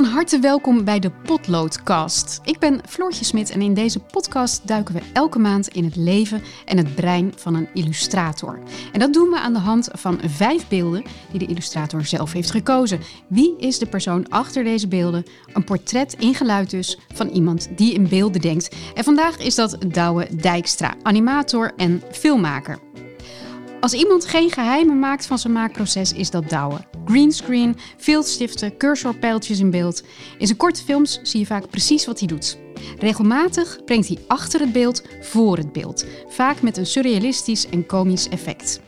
Van harte welkom bij de Potloodcast. Ik ben Floortje Smit en in deze podcast duiken we elke maand in het leven en het brein van een illustrator. En dat doen we aan de hand van vijf beelden die de illustrator zelf heeft gekozen. Wie is de persoon achter deze beelden? Een portret in geluid dus van iemand die in beelden denkt. En vandaag is dat Douwe Dijkstra, animator en filmmaker. Als iemand geen geheimen maakt van zijn maakproces, is dat Douwe. Greenscreen, viltstiften, cursorpijltjes in beeld. In zijn korte films zie je vaak precies wat hij doet. Regelmatig brengt hij achter het beeld voor het beeld, vaak met een surrealistisch en komisch effect.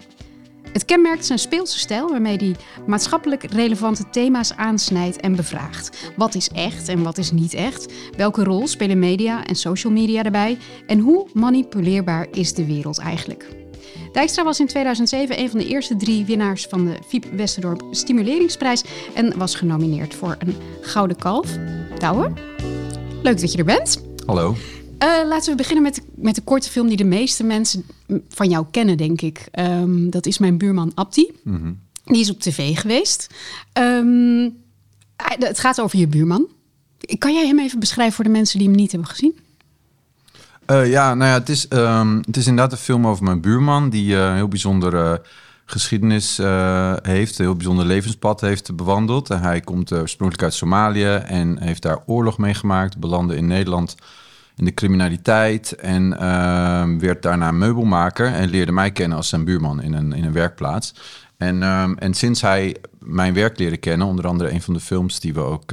Het kenmerkt zijn speelse stijl waarmee hij maatschappelijk relevante thema's aansnijdt en bevraagt. Wat is echt en wat is niet echt? Welke rol spelen media en social media daarbij? En hoe manipuleerbaar is de wereld eigenlijk? Dijkstra was in 2007 een van de eerste drie winnaars van de Fiep Westerdorp Stimuleringsprijs en was genomineerd voor een Gouden Kalf. Douwe, leuk dat je er bent. Hallo. Uh, laten we beginnen met, met de korte film die de meeste mensen van jou kennen, denk ik. Um, dat is mijn buurman Abdi. Mm -hmm. Die is op tv geweest. Um, het gaat over je buurman. Kan jij hem even beschrijven voor de mensen die hem niet hebben gezien? Uh, ja, nou ja, het is, um, het is inderdaad een film over mijn buurman... die uh, een heel bijzondere geschiedenis uh, heeft, een heel bijzonder levenspad heeft bewandeld. En hij komt oorspronkelijk uit Somalië en heeft daar oorlog meegemaakt. Belandde in Nederland in de criminaliteit en ehm, werd daarna meubelmaker... en leerde mij kennen als zijn buurman in een, in een werkplaats. En, um, en sinds hij mijn werk leerde kennen, onder andere een van de films die we ook...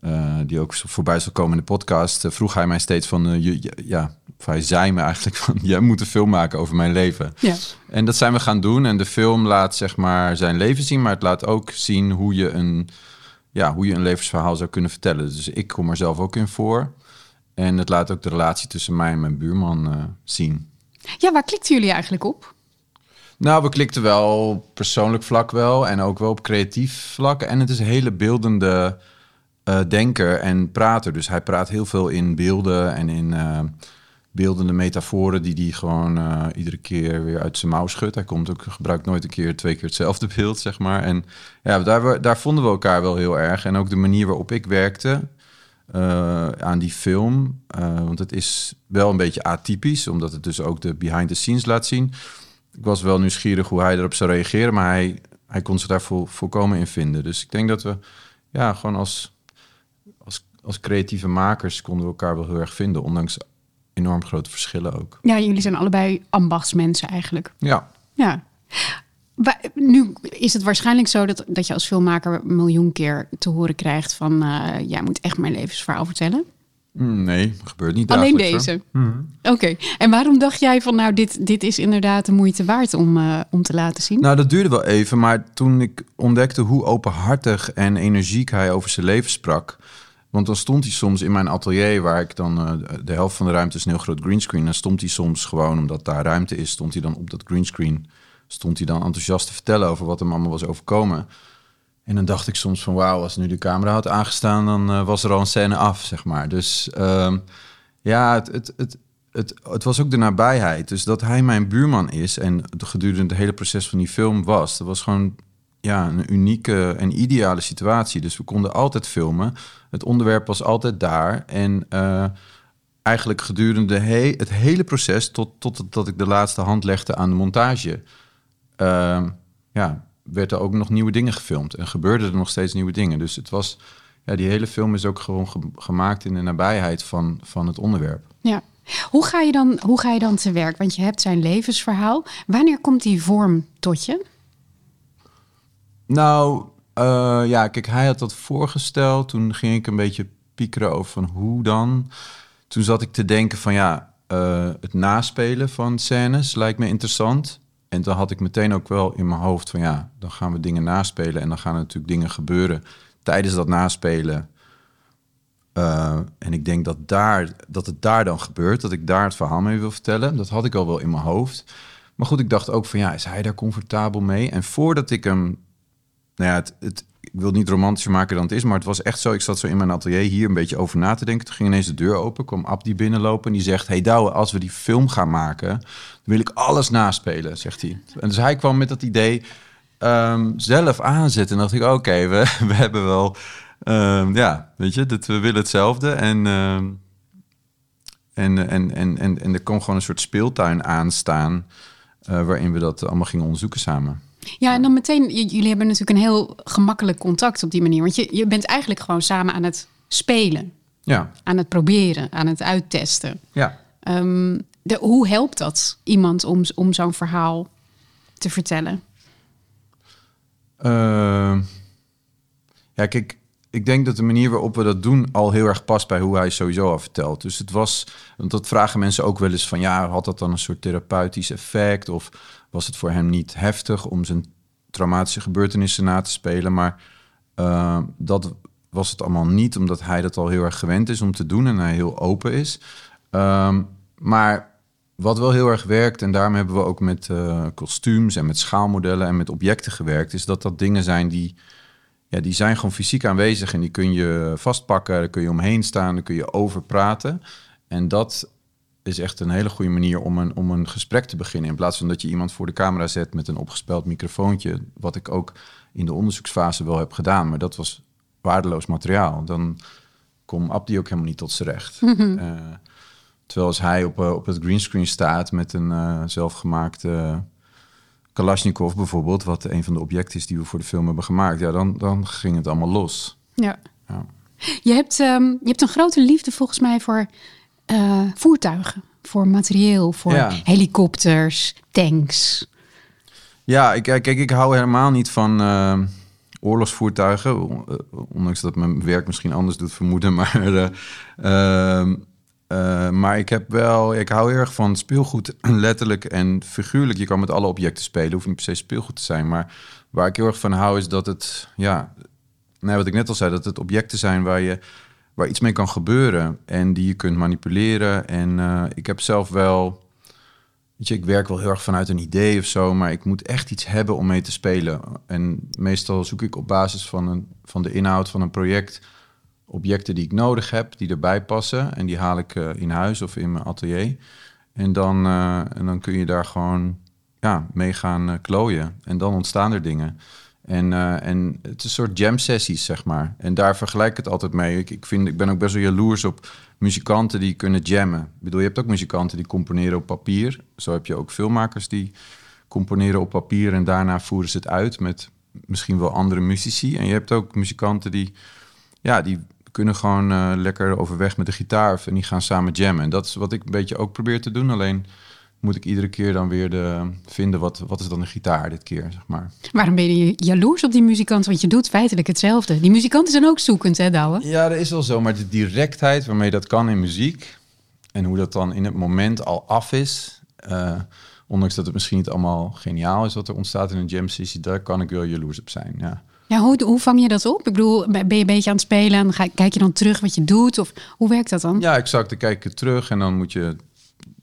Uh, die ook voorbij zal komen in de podcast, uh, vroeg hij mij steeds van, uh, je, ja, of hij zei me eigenlijk van, jij moet een film maken over mijn leven. Ja. En dat zijn we gaan doen. En de film laat zeg maar zijn leven zien, maar het laat ook zien hoe je een, ja, hoe je een levensverhaal zou kunnen vertellen. Dus ik kom er zelf ook in voor. En het laat ook de relatie tussen mij en mijn buurman zien. Ja, waar klikten jullie eigenlijk op? Nou, we klikten wel op persoonlijk vlak wel en ook wel op creatief vlak. En het is een hele beeldende uh, denker en prater. Dus hij praat heel veel in beelden en in uh, beeldende metaforen die hij gewoon uh, iedere keer weer uit zijn mouw schudt. Hij komt ook, gebruikt nooit een keer twee keer hetzelfde beeld, zeg maar. En ja, daar, daar vonden we elkaar wel heel erg. En ook de manier waarop ik werkte aan die film. want het is wel een beetje atypisch, omdat het dus ook de behind the scenes laat zien. Ik was wel nieuwsgierig hoe hij erop zou reageren, maar hij, hij kon zich daar vol, volkomen in vinden. Dus ik denk dat we ja, gewoon als als creatieve makers konden we elkaar wel heel erg vinden, ondanks enorm grote verschillen ook. Ja, jullie zijn allebei ambachtsmensen eigenlijk. Ja. Ja. Nu is het waarschijnlijk zo dat, dat je als filmmaker een miljoen keer te horen krijgt van uh, jij moet echt mijn levensverhaal vertellen. Mm, nee, dat gebeurt niet. Alleen deze. Mm. Oké. En waarom dacht jij van nou dit, dit is inderdaad de moeite waard om, uh, om te laten zien? Nou, dat duurde wel even, maar toen ik ontdekte hoe openhartig en energiek hij over zijn leven sprak, want dan stond hij soms in mijn atelier, waar ik dan uh, de helft van de ruimte is een heel groot greenscreen. Dan stond hij soms gewoon, omdat daar ruimte is, stond hij dan op dat greenscreen. Stond hij dan enthousiast te vertellen over wat hem allemaal was overkomen. En dan dacht ik soms van wauw, als nu de camera had aangestaan, dan uh, was er al een scène af, zeg maar. Dus uh, ja, het, het, het, het, het was ook de nabijheid. Dus dat hij mijn buurman is en gedurende het hele proces van die film was, dat was gewoon ja, een unieke en ideale situatie. Dus we konden altijd filmen. Het onderwerp was altijd daar. En uh, eigenlijk gedurende he het hele proces, tot, tot dat ik de laatste hand legde aan de montage, uh, ja, werden er ook nog nieuwe dingen gefilmd. En gebeurden er nog steeds nieuwe dingen. Dus het was, ja, die hele film is ook gewoon ge gemaakt in de nabijheid van, van het onderwerp. Ja. Hoe ga, je dan, hoe ga je dan te werk? Want je hebt zijn levensverhaal. Wanneer komt die vorm tot je? Nou, uh, ja, kijk, hij had dat voorgesteld. Toen ging ik een beetje piekeren over van hoe dan. Toen zat ik te denken van ja, uh, het naspelen van scènes lijkt me interessant. En dan had ik meteen ook wel in mijn hoofd van ja, dan gaan we dingen naspelen en dan gaan er natuurlijk dingen gebeuren tijdens dat naspelen. Uh, en ik denk dat, daar, dat het daar dan gebeurt, dat ik daar het verhaal mee wil vertellen. Dat had ik al wel in mijn hoofd. Maar goed, ik dacht ook van ja, is hij daar comfortabel mee? En voordat ik hem nou ja, het, ik wil het niet romantischer maken dan het is, maar het was echt zo. Ik zat zo in mijn atelier hier een beetje over na te denken. Toen ging ineens de deur open, kwam Abdi binnenlopen en die zegt: Hey Douwe, als we die film gaan maken, dan wil ik alles naspelen, zegt hij. En dus hij kwam met dat idee ehm, zelf aanzetten. En dacht ik: Oké, we, we hebben wel, ehm, ja, weet je, dat, we willen hetzelfde. En, ehm, en, en, en, en, er kon gewoon een soort speeltuin aanstaan, uh, waarin we dat allemaal gingen onderzoeken samen. Ja, en dan meteen, jullie hebben natuurlijk een heel gemakkelijk contact op die manier. Want je, je bent eigenlijk gewoon samen aan het spelen. Ja. Aan het proberen, aan het uittesten. Ja. Um, de, hoe helpt dat iemand om, om zo'n verhaal te vertellen? Uh, ja, kijk, ik denk dat de manier waarop we dat doen al heel erg past bij hoe hij sowieso al vertelt. Dus het was, want dat vragen mensen ook wel eens van ja, had dat dan een soort therapeutisch effect? Of was het voor hem niet heftig om zijn traumatische gebeurtenissen na te spelen? Maar uh, dat was het allemaal niet, omdat hij dat al heel erg gewend is om te doen en hij heel open is. Um, maar wat wel heel erg werkt, en daarom hebben we ook met uh, kostuums en met schaalmodellen en met objecten gewerkt, is dat dat dingen zijn die ja, die zijn gewoon fysiek aanwezig en die kun je vastpakken, daar kun je omheen staan, daar kun je over praten. En dat is echt een hele goede manier om een, om een gesprek te beginnen. In plaats van dat je iemand voor de camera zet met een opgespeld microfoontje, wat ik ook in de onderzoeksfase wel heb gedaan, maar dat was waardeloos materiaal. Dan komt Abdi ook helemaal niet tot zijn recht. Mm terwijl als hij op, uh, op het greenscreen staat met een uh, zelfgemaakte Kalashnikov bijvoorbeeld, wat een van de objecten is die we voor de film hebben gemaakt, ja, dan, dan ging het allemaal los. Ja. ja. Je, hebt, um, je hebt een grote liefde volgens mij voor uh, voertuigen, voor materieel, voor ja. helikopters, tanks. Ja, ik, kijk, ik hou helemaal niet van uh, oorlogsvoertuigen, ondanks dat mijn werk misschien anders doet vermoeden, maar uh, uh, maar ik heb wel, ik hou erg van speelgoed, letterlijk en figuurlijk. Je kan met alle objecten spelen, hoeft niet per se speelgoed te zijn. Maar waar ik heel erg van hou, is dat het, ja, nee, wat ik net al zei, dat het objecten zijn waar je waar iets mee kan gebeuren en die je kunt manipuleren. En uh, ik heb zelf wel, weet je, ik werk wel heel erg vanuit een idee of zo, maar ik moet echt iets hebben om mee te spelen. En meestal zoek ik op basis van, een, van de inhoud van een project objecten die ik nodig heb, die erbij passen. En die haal ik uh, in huis of in mijn atelier. En dan, uh, en dan kun je daar gewoon ja, mee gaan klooien. En dan ontstaan er dingen. En, en het is een soort jam sessies, zeg maar. En daar vergelijk ik het altijd mee. Ik, ik, vind, ik ben ook best wel jaloers op muzikanten die kunnen jammen. Ik bedoel, je hebt ook muzikanten die componeren op papier. Zo heb je ook filmmakers die componeren op papier... en daarna voeren ze het uit met misschien wel andere muzici. En je hebt ook muzikanten die, ja, die kunnen gewoon uh, lekker overweg met de gitaar en die gaan samen jammen. En dat is wat ik een beetje ook probeer te doen. Alleen moet ik iedere keer dan weer de, vinden wat, wat is dan een gitaar dit keer, zeg maar. Waarom ben je jaloers op die muzikant? Want je doet feitelijk hetzelfde. Die muzikanten zijn ook zoekend, hè, Douwe? Ja, dat is wel zo. Maar de directheid waarmee dat kan in muziek... en hoe dat dan in het moment al af is... Uh, ondanks dat het misschien niet allemaal geniaal is wat er ontstaat in een jam sessie... daar kan ik wel jaloers op zijn, ja. Ja, hoe, hoe vang je dat op? Ik bedoel, ben je een beetje aan het spelen en ga, kijk je dan terug wat je doet? Of hoe werkt dat dan? Ja, exact. Dan kijk je terug en dan moet je...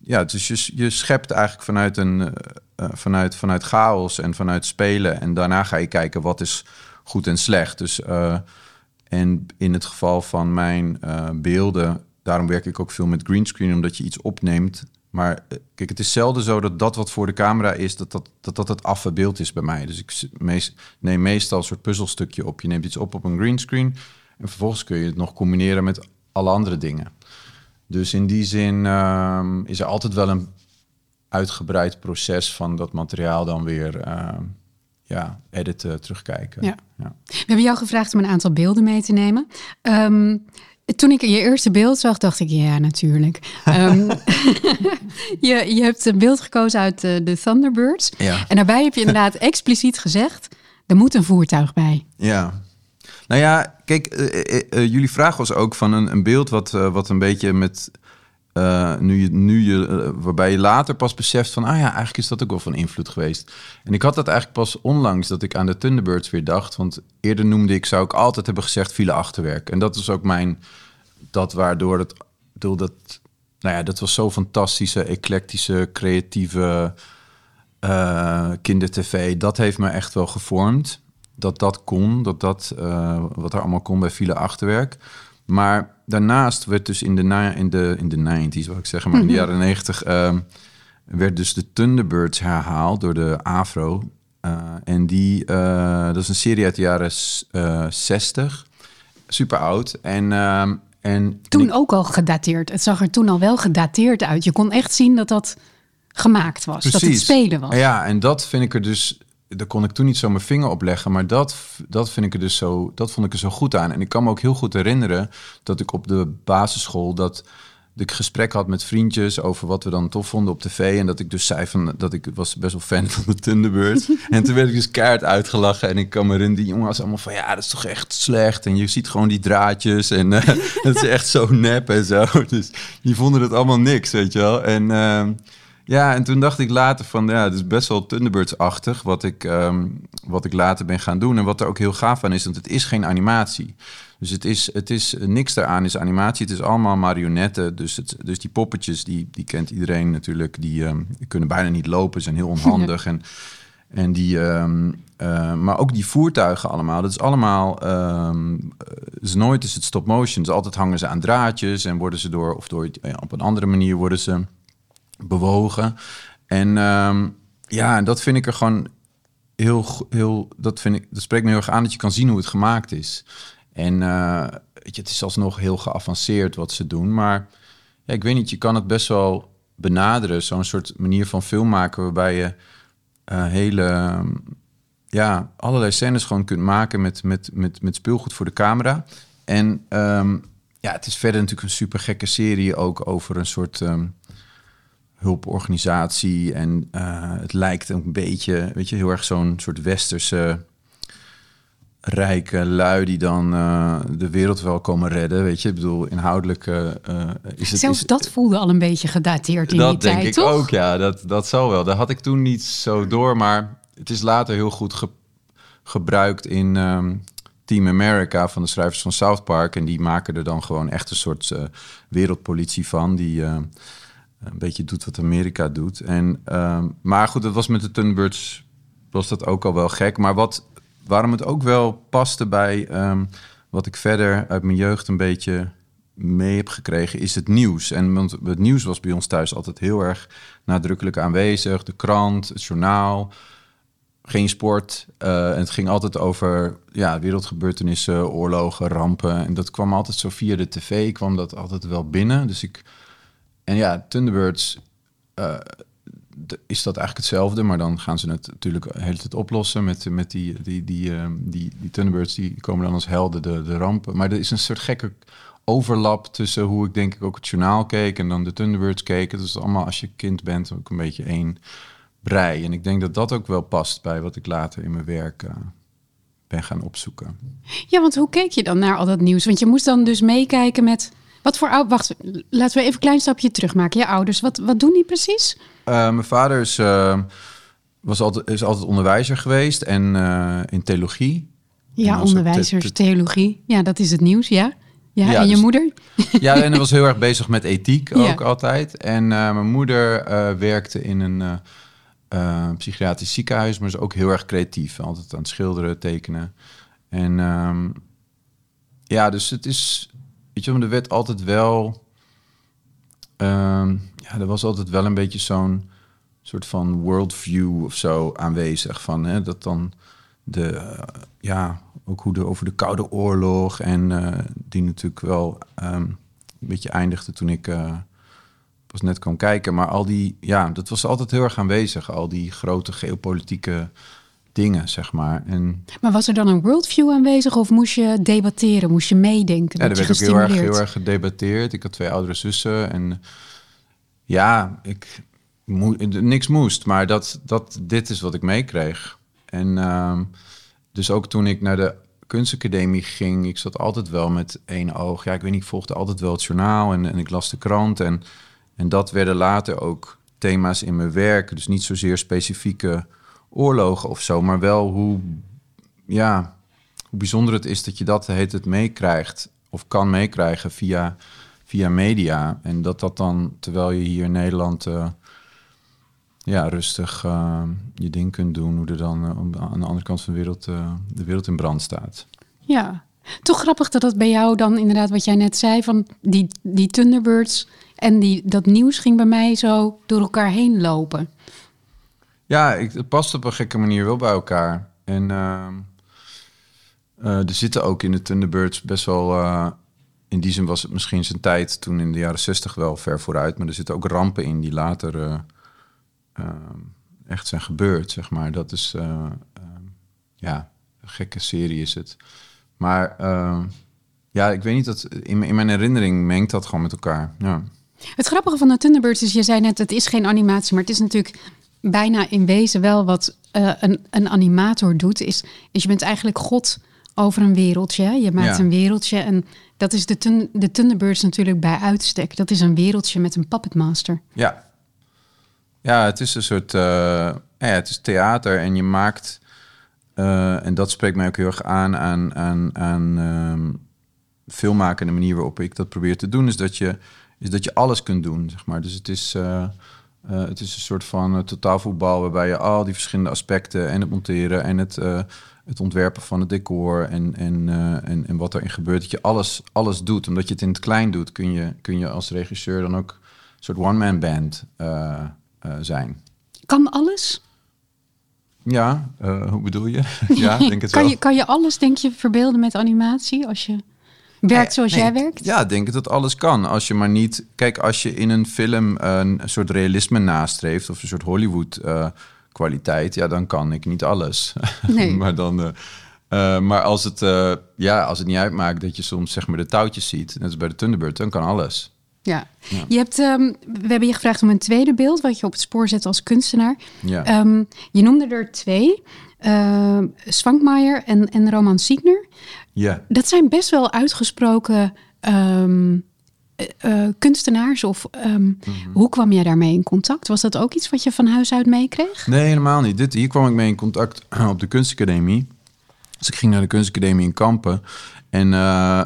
Ja, dus je, je schept eigenlijk vanuit, een, uh, vanuit, vanuit chaos en vanuit spelen. En daarna ga je kijken wat is goed en slecht. Dus, uh, en in het geval van mijn beelden, daarom werk ik ook veel met greenscreen, omdat je iets opneemt maar eh, kijk, het is zelden zo dat dat wat voor de camera is, dat dat, dat, dat het affe beeld is bij mij. Dus ik neem meestal een soort puzzelstukje op. Je neemt iets op op een greenscreen en vervolgens kun je het nog combineren met alle andere dingen. Dus in die zin uh, is er altijd wel een uitgebreid proces van dat materiaal dan weer uh, ja, editen, terugkijken. Ja. ja. We hebben jou gevraagd om een aantal beelden mee te nemen. Um, toen ik je eerste beeld zag, dacht ik, ja, natuurlijk. um, je, je hebt een beeld gekozen uit de, de Thunderbirds. Ja. En daarbij heb je inderdaad expliciet gezegd, er moet een voertuig bij. Ja. Nou ja, kijk, uh, uh, jullie vraag was ook van een, een beeld wat, wat een beetje met... nu je, nu je, waarbij je later pas beseft van, ah ja, eigenlijk is dat ook wel van invloed geweest. En ik had dat eigenlijk pas onlangs dat ik aan de Thunderbirds weer dacht. Want eerder noemde ik, zou ik altijd hebben gezegd, file achterwerk. En dat is ook mijn dat waardoor het, bedoel dat, nou ja, dat was zo fantastische, eclectische, creatieve uh, kindertv. Dat heeft me echt wel gevormd. Dat dat kon, dat dat eh, wat er allemaal kon bij file achterwerk. Maar daarnaast werd dus in de, na- in de, in de 90s, wil ik zeggen, maar in de jaren 90 ehm, werd dus de Thunderbirds herhaald door de Afro. Eh, en die, eh, dat is een serie uit de jaren s- eh, 60, super oud. En, ehm, en Toen ook al gedateerd. Het zag er toen al wel gedateerd uit. Je kon echt zien dat dat gemaakt was. Dat het spelen was. Ja, en dat vind ik er dus. Daar kon ik toen niet zo mijn vinger op leggen. Maar dat, dat vind ik er dus zo. Dat vond ik er zo goed aan. En ik kan me ook heel goed herinneren dat ik op de basisschool dat ik gesprek had met vriendjes over wat we dan tof vonden op tv. En dat ik dus zei van dat ik was best wel fan van de Thunderbirds. en toen werd ik dus keihard uitgelachen. En ik me herinneren, die jongen was allemaal van ja, dat is toch echt slecht. En je ziet gewoon die draadjes. En eh, dat is echt zo nep en zo. Dus die vonden het allemaal niks, weet je wel. En ehm, ja, en toen dacht ik later van, ja, het is best wel Thunderbirds-achtig wat ik, ehm, wat ik later ben gaan doen. En wat er ook heel gaaf aan is, want het is geen animatie. Dus het is, het is niks daaraan is animatie. Het is allemaal marionetten. Dus, het, dus die poppetjes, die, die kent iedereen natuurlijk. Die, ehm, kunnen bijna niet lopen, zijn heel onhandig. En, en die, ehm, eh, maar ook die voertuigen allemaal. Dat is allemaal, ehm is nooit is het stop motion. Dus altijd hangen ze aan draadjes en worden ze door, of door, ja, op een andere manier worden ze bewogen. En ehm, ja, dat vind ik er gewoon heel, heel dat vind ik, dat spreekt me heel erg aan dat je kan zien hoe het gemaakt is. En eh, weet je, het is alsnog heel geavanceerd wat ze doen, maar ja, ik weet niet, je kan het best wel benaderen, zo'n soort manier van film maken waarbij je eh, hele, ehm, ja, allerlei scènes gewoon kunt maken met, met, met, met speelgoed voor de camera. En ehm, ja, het is verder natuurlijk een super gekke serie ook over een soort hulporganisatie. En eh, het lijkt een beetje, weet je, heel erg zo'n soort westerse rijke lui die dan eh, de wereld wel komen redden. Weet je, ik bedoel, inhoudelijk eh, is het... Zelfs is, dat voelde al een beetje gedateerd in dat die denk tijd, ik toch? ook, ja. Dat, dat zal wel. Dat had ik toen niet zo door, maar het is later heel goed ge- gebruikt in ehm, Team America van de schrijvers van South Park. En die maken er dan gewoon echt een soort wereldpolitie van, die een beetje doet wat Amerika doet. En, ehm, maar goed, dat was met de Thunderbirds was dat ook al wel gek. Maar wat, waarom het ook wel paste bij ehm, wat ik verder uit mijn jeugd een beetje mee heb gekregen, is het nieuws. En want het nieuws was bij ons thuis altijd heel erg nadrukkelijk aanwezig. De krant, het journaal, geen sport. Eh, en het ging altijd over ja, wereldgebeurtenissen, oorlogen, rampen. En dat kwam altijd zo via de tv, kwam dat altijd wel binnen. Dus ik... En ja, Thunderbirds eh, is dat eigenlijk hetzelfde, maar dan gaan ze het natuurlijk de hele tijd oplossen met, met die, die, die, ehm, die, die Thunderbirds, die komen dan als helden de, de rampen. Maar er is een soort gekke overlap tussen hoe ik denk ik ook het journaal keek en dan de Thunderbirds. Het is allemaal als je kind bent ook een beetje één brei. En ik denk dat dat ook wel past bij wat ik later in mijn werk eh, ben gaan opzoeken. Ja, want hoe keek je dan naar al dat nieuws? Want je moest dan dus meekijken met... Wat voor oud... Wacht, laten we even een klein stapje terugmaken. Je ouders, wat, wat doen die precies? Eh, mijn vader is, eh, was altijd, is altijd onderwijzer geweest en eh, in theologie. Ja, onderwijzers, te- theologie. Ja, dat is het nieuws, ja. Ja, Ja, en je dus- moeder? Ja, en hij was heel erg bezig met ethiek ook Ja. altijd. En mijn moeder werkte in een psychiatrisch ziekenhuis, maar is ook heel erg creatief. Altijd aan het schilderen, tekenen. En ehm, ja, dus het is, weet je, er werd altijd wel, ehm, ja, er was altijd wel een beetje zo'n soort van worldview of zo aanwezig. Van, hè, dat dan de, eh, ja, ook hoe de, over de Koude Oorlog en eh, die natuurlijk wel ehm, een beetje eindigde toen ik eh, pas net kwam kijken. Maar al die, ja, dat was altijd heel erg aanwezig. Al die grote geopolitieke dingen, zeg maar. En Maar was er dan een worldview aanwezig of moest je debatteren? Moest je meedenken? ja, er werd ook heel erg, heel erg gedebatteerd. Ik had twee oudere zussen en ja, ik moe, niks moest, maar dat, dat dit is wat ik meekreeg. En ehm, dus ook toen ik naar de kunstacademie ging, ik zat altijd wel met één oog. Ja, ik weet niet, ik volgde altijd wel het journaal en, en ik las de krant. En, en dat werden later ook thema's in mijn werk. Dus niet zozeer specifieke oorlogen of zo, maar wel hoe, ja, hoe bijzonder het is dat je dat heet het meekrijgt of kan meekrijgen via, via media. En dat dat dan, terwijl je hier in Nederland eh, ja, rustig uh, je ding kunt doen. Hoe er dan uh, aan de andere kant van de wereld de wereld in brand staat. Ja, toch grappig dat dat bij jou dan inderdaad wat jij net zei van die, die Thunderbirds en die, dat nieuws ging bij mij zo door elkaar heen lopen. Ja, ik, het past op een gekke manier wel bij elkaar. En ehm, er zitten ook in de Thunderbirds best wel in die zin was het misschien zijn tijd toen in de jaren zestig wel ver vooruit. Maar er zitten ook rampen in die later uh, uh, echt zijn gebeurd, zeg maar. Dat is, uh, ja, een gekke serie is het. Maar ehm, ja, ik weet niet, dat in, in mijn herinnering mengt dat gewoon met elkaar. Ja. Het grappige van de Thunderbirds is, je zei net, het is geen animatie, maar het is natuurlijk bijna in wezen wel wat een, een animator doet. Is, is je bent eigenlijk God over een wereldje. Je maakt een wereldje en dat is de, tun de Thunderbirds natuurlijk bij uitstek. Dat is een wereldje met een puppetmaster. Ja, ja het is een soort uh, ja, het is theater en je maakt... Uh, en dat spreekt mij ook heel erg aan aan, aan, aan um, filmmaken. En de manier waarop ik dat probeer te doen... is dat je, is dat je alles kunt doen, zeg maar. Dus het is... Uh, het is een soort van totaalvoetbal waarbij je al die verschillende aspecten en het monteren en het het ontwerpen van het decor en, en, en, en wat erin gebeurt. Dat je alles, alles doet. Omdat je het in het klein doet, kun je, kun je als regisseur dan ook een soort one-man band zijn. Kan alles? Ja, hoe bedoel je? ja, denk het kan, wel. Je, kan je alles, denk je, verbeelden met animatie als je werkt zoals nee, jij werkt? Ja, denk dat alles kan. Als je maar niet... Kijk, als je in een film een soort realisme nastreeft... of een soort Hollywood kwaliteit, ja, dan kan ik niet alles. Nee. maar dan. Uh, uh, maar als het, ja, als het niet uitmaakt dat je soms zeg maar de touwtjes ziet, net als bij de Thunderbird, dan kan alles. Ja, ja. je hebt, um, we hebben je gevraagd om een tweede beeld wat je op het spoor zet als kunstenaar. Ja. Um, je noemde er twee, uh, Swankmaier en, en Roman Siegner. Ja. Dat zijn best wel uitgesproken um, uh, kunstenaars? Of um, hoe kwam jij daarmee in contact? Was dat ook iets wat je van huis uit meekreeg? Nee, helemaal niet. Dit, hier kwam ik mee in contact op de kunstacademie. Dus ik ging naar de kunstacademie in Kampen. En uh,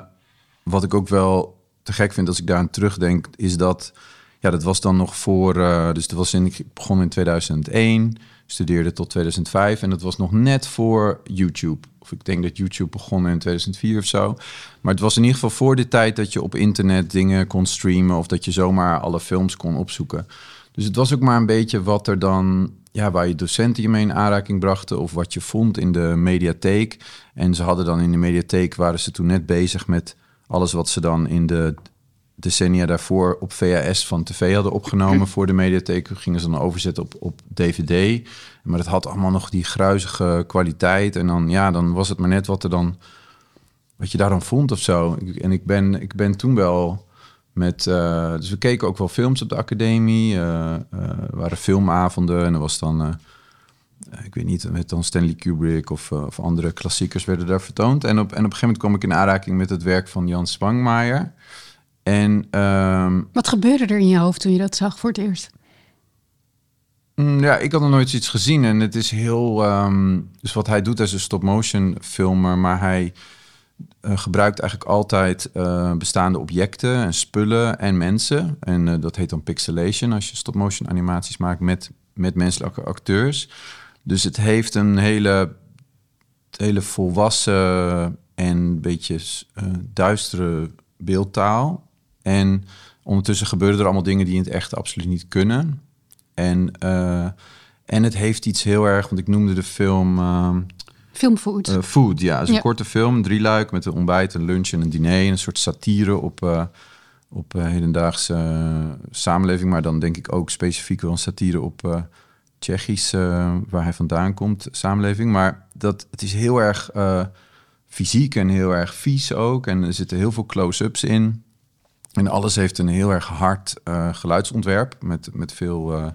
wat ik ook wel te gek vind als ik daar aan terugdenk, is dat... Ja, dat was dan nog voor... Uh, dus dat was in, ik begon in 2001, studeerde tot 2005. En dat was nog net voor YouTube. Ik denk dat YouTube begon in 2004 of zo. Maar het was in ieder geval voor de tijd dat je op internet dingen kon streamen of dat je zomaar alle films kon opzoeken. Dus het was ook maar een beetje wat er dan, ja, waar je docenten je mee in aanraking brachten of wat je vond in de mediatheek. En ze hadden dan in de mediatheek, waren ze toen net bezig met alles wat ze dan in de decennia daarvoor op VHS van tv hadden opgenomen voor de mediatheek. Gingen ze dan overzetten op, op DVD. Maar het had allemaal nog die gruizige kwaliteit. En dan, ja, dan was het maar net wat er dan, wat je daar dan vond of zo. En ik ben, ik ben toen wel met, uh, dus we keken ook wel films op de academie. Uh, uh, waren filmavonden en er was dan, ik weet niet, met dan Stanley Kubrick of, of andere klassiekers werden daar vertoond. En op, en op een gegeven moment kwam ik in aanraking met het werk van Jan Spangmaier. En, um, Wat gebeurde er in je hoofd toen je dat zag voor het eerst? Mm, ja, ik had nog nooit iets gezien en het is heel. Um, dus wat hij doet is een stop-motion filmer, maar hij uh, gebruikt eigenlijk altijd uh, bestaande objecten en spullen en mensen. En uh, dat heet dan pixelation als je stop-motion animaties maakt met, met menselijke acteurs. Dus het heeft een hele, hele volwassen en beetje duistere beeldtaal. En ondertussen gebeuren er allemaal dingen die in het echt absoluut niet kunnen. En, uh, en het heeft iets heel erg, want ik noemde de film. Uh, Film Food. Uh, food, ja. Het is een korte film, drie luik met een ontbijt, een lunch en een diner. Een soort satire op, uh, op hedendaagse samenleving. Maar dan denk ik ook specifiek wel een satire op Tsjechisch, waar hij vandaan komt, samenleving. Maar dat, het is heel erg fysiek en heel erg vies ook. En er zitten heel veel close-ups in. En alles heeft een heel erg hard uh, geluidsontwerp met, met veel, uh,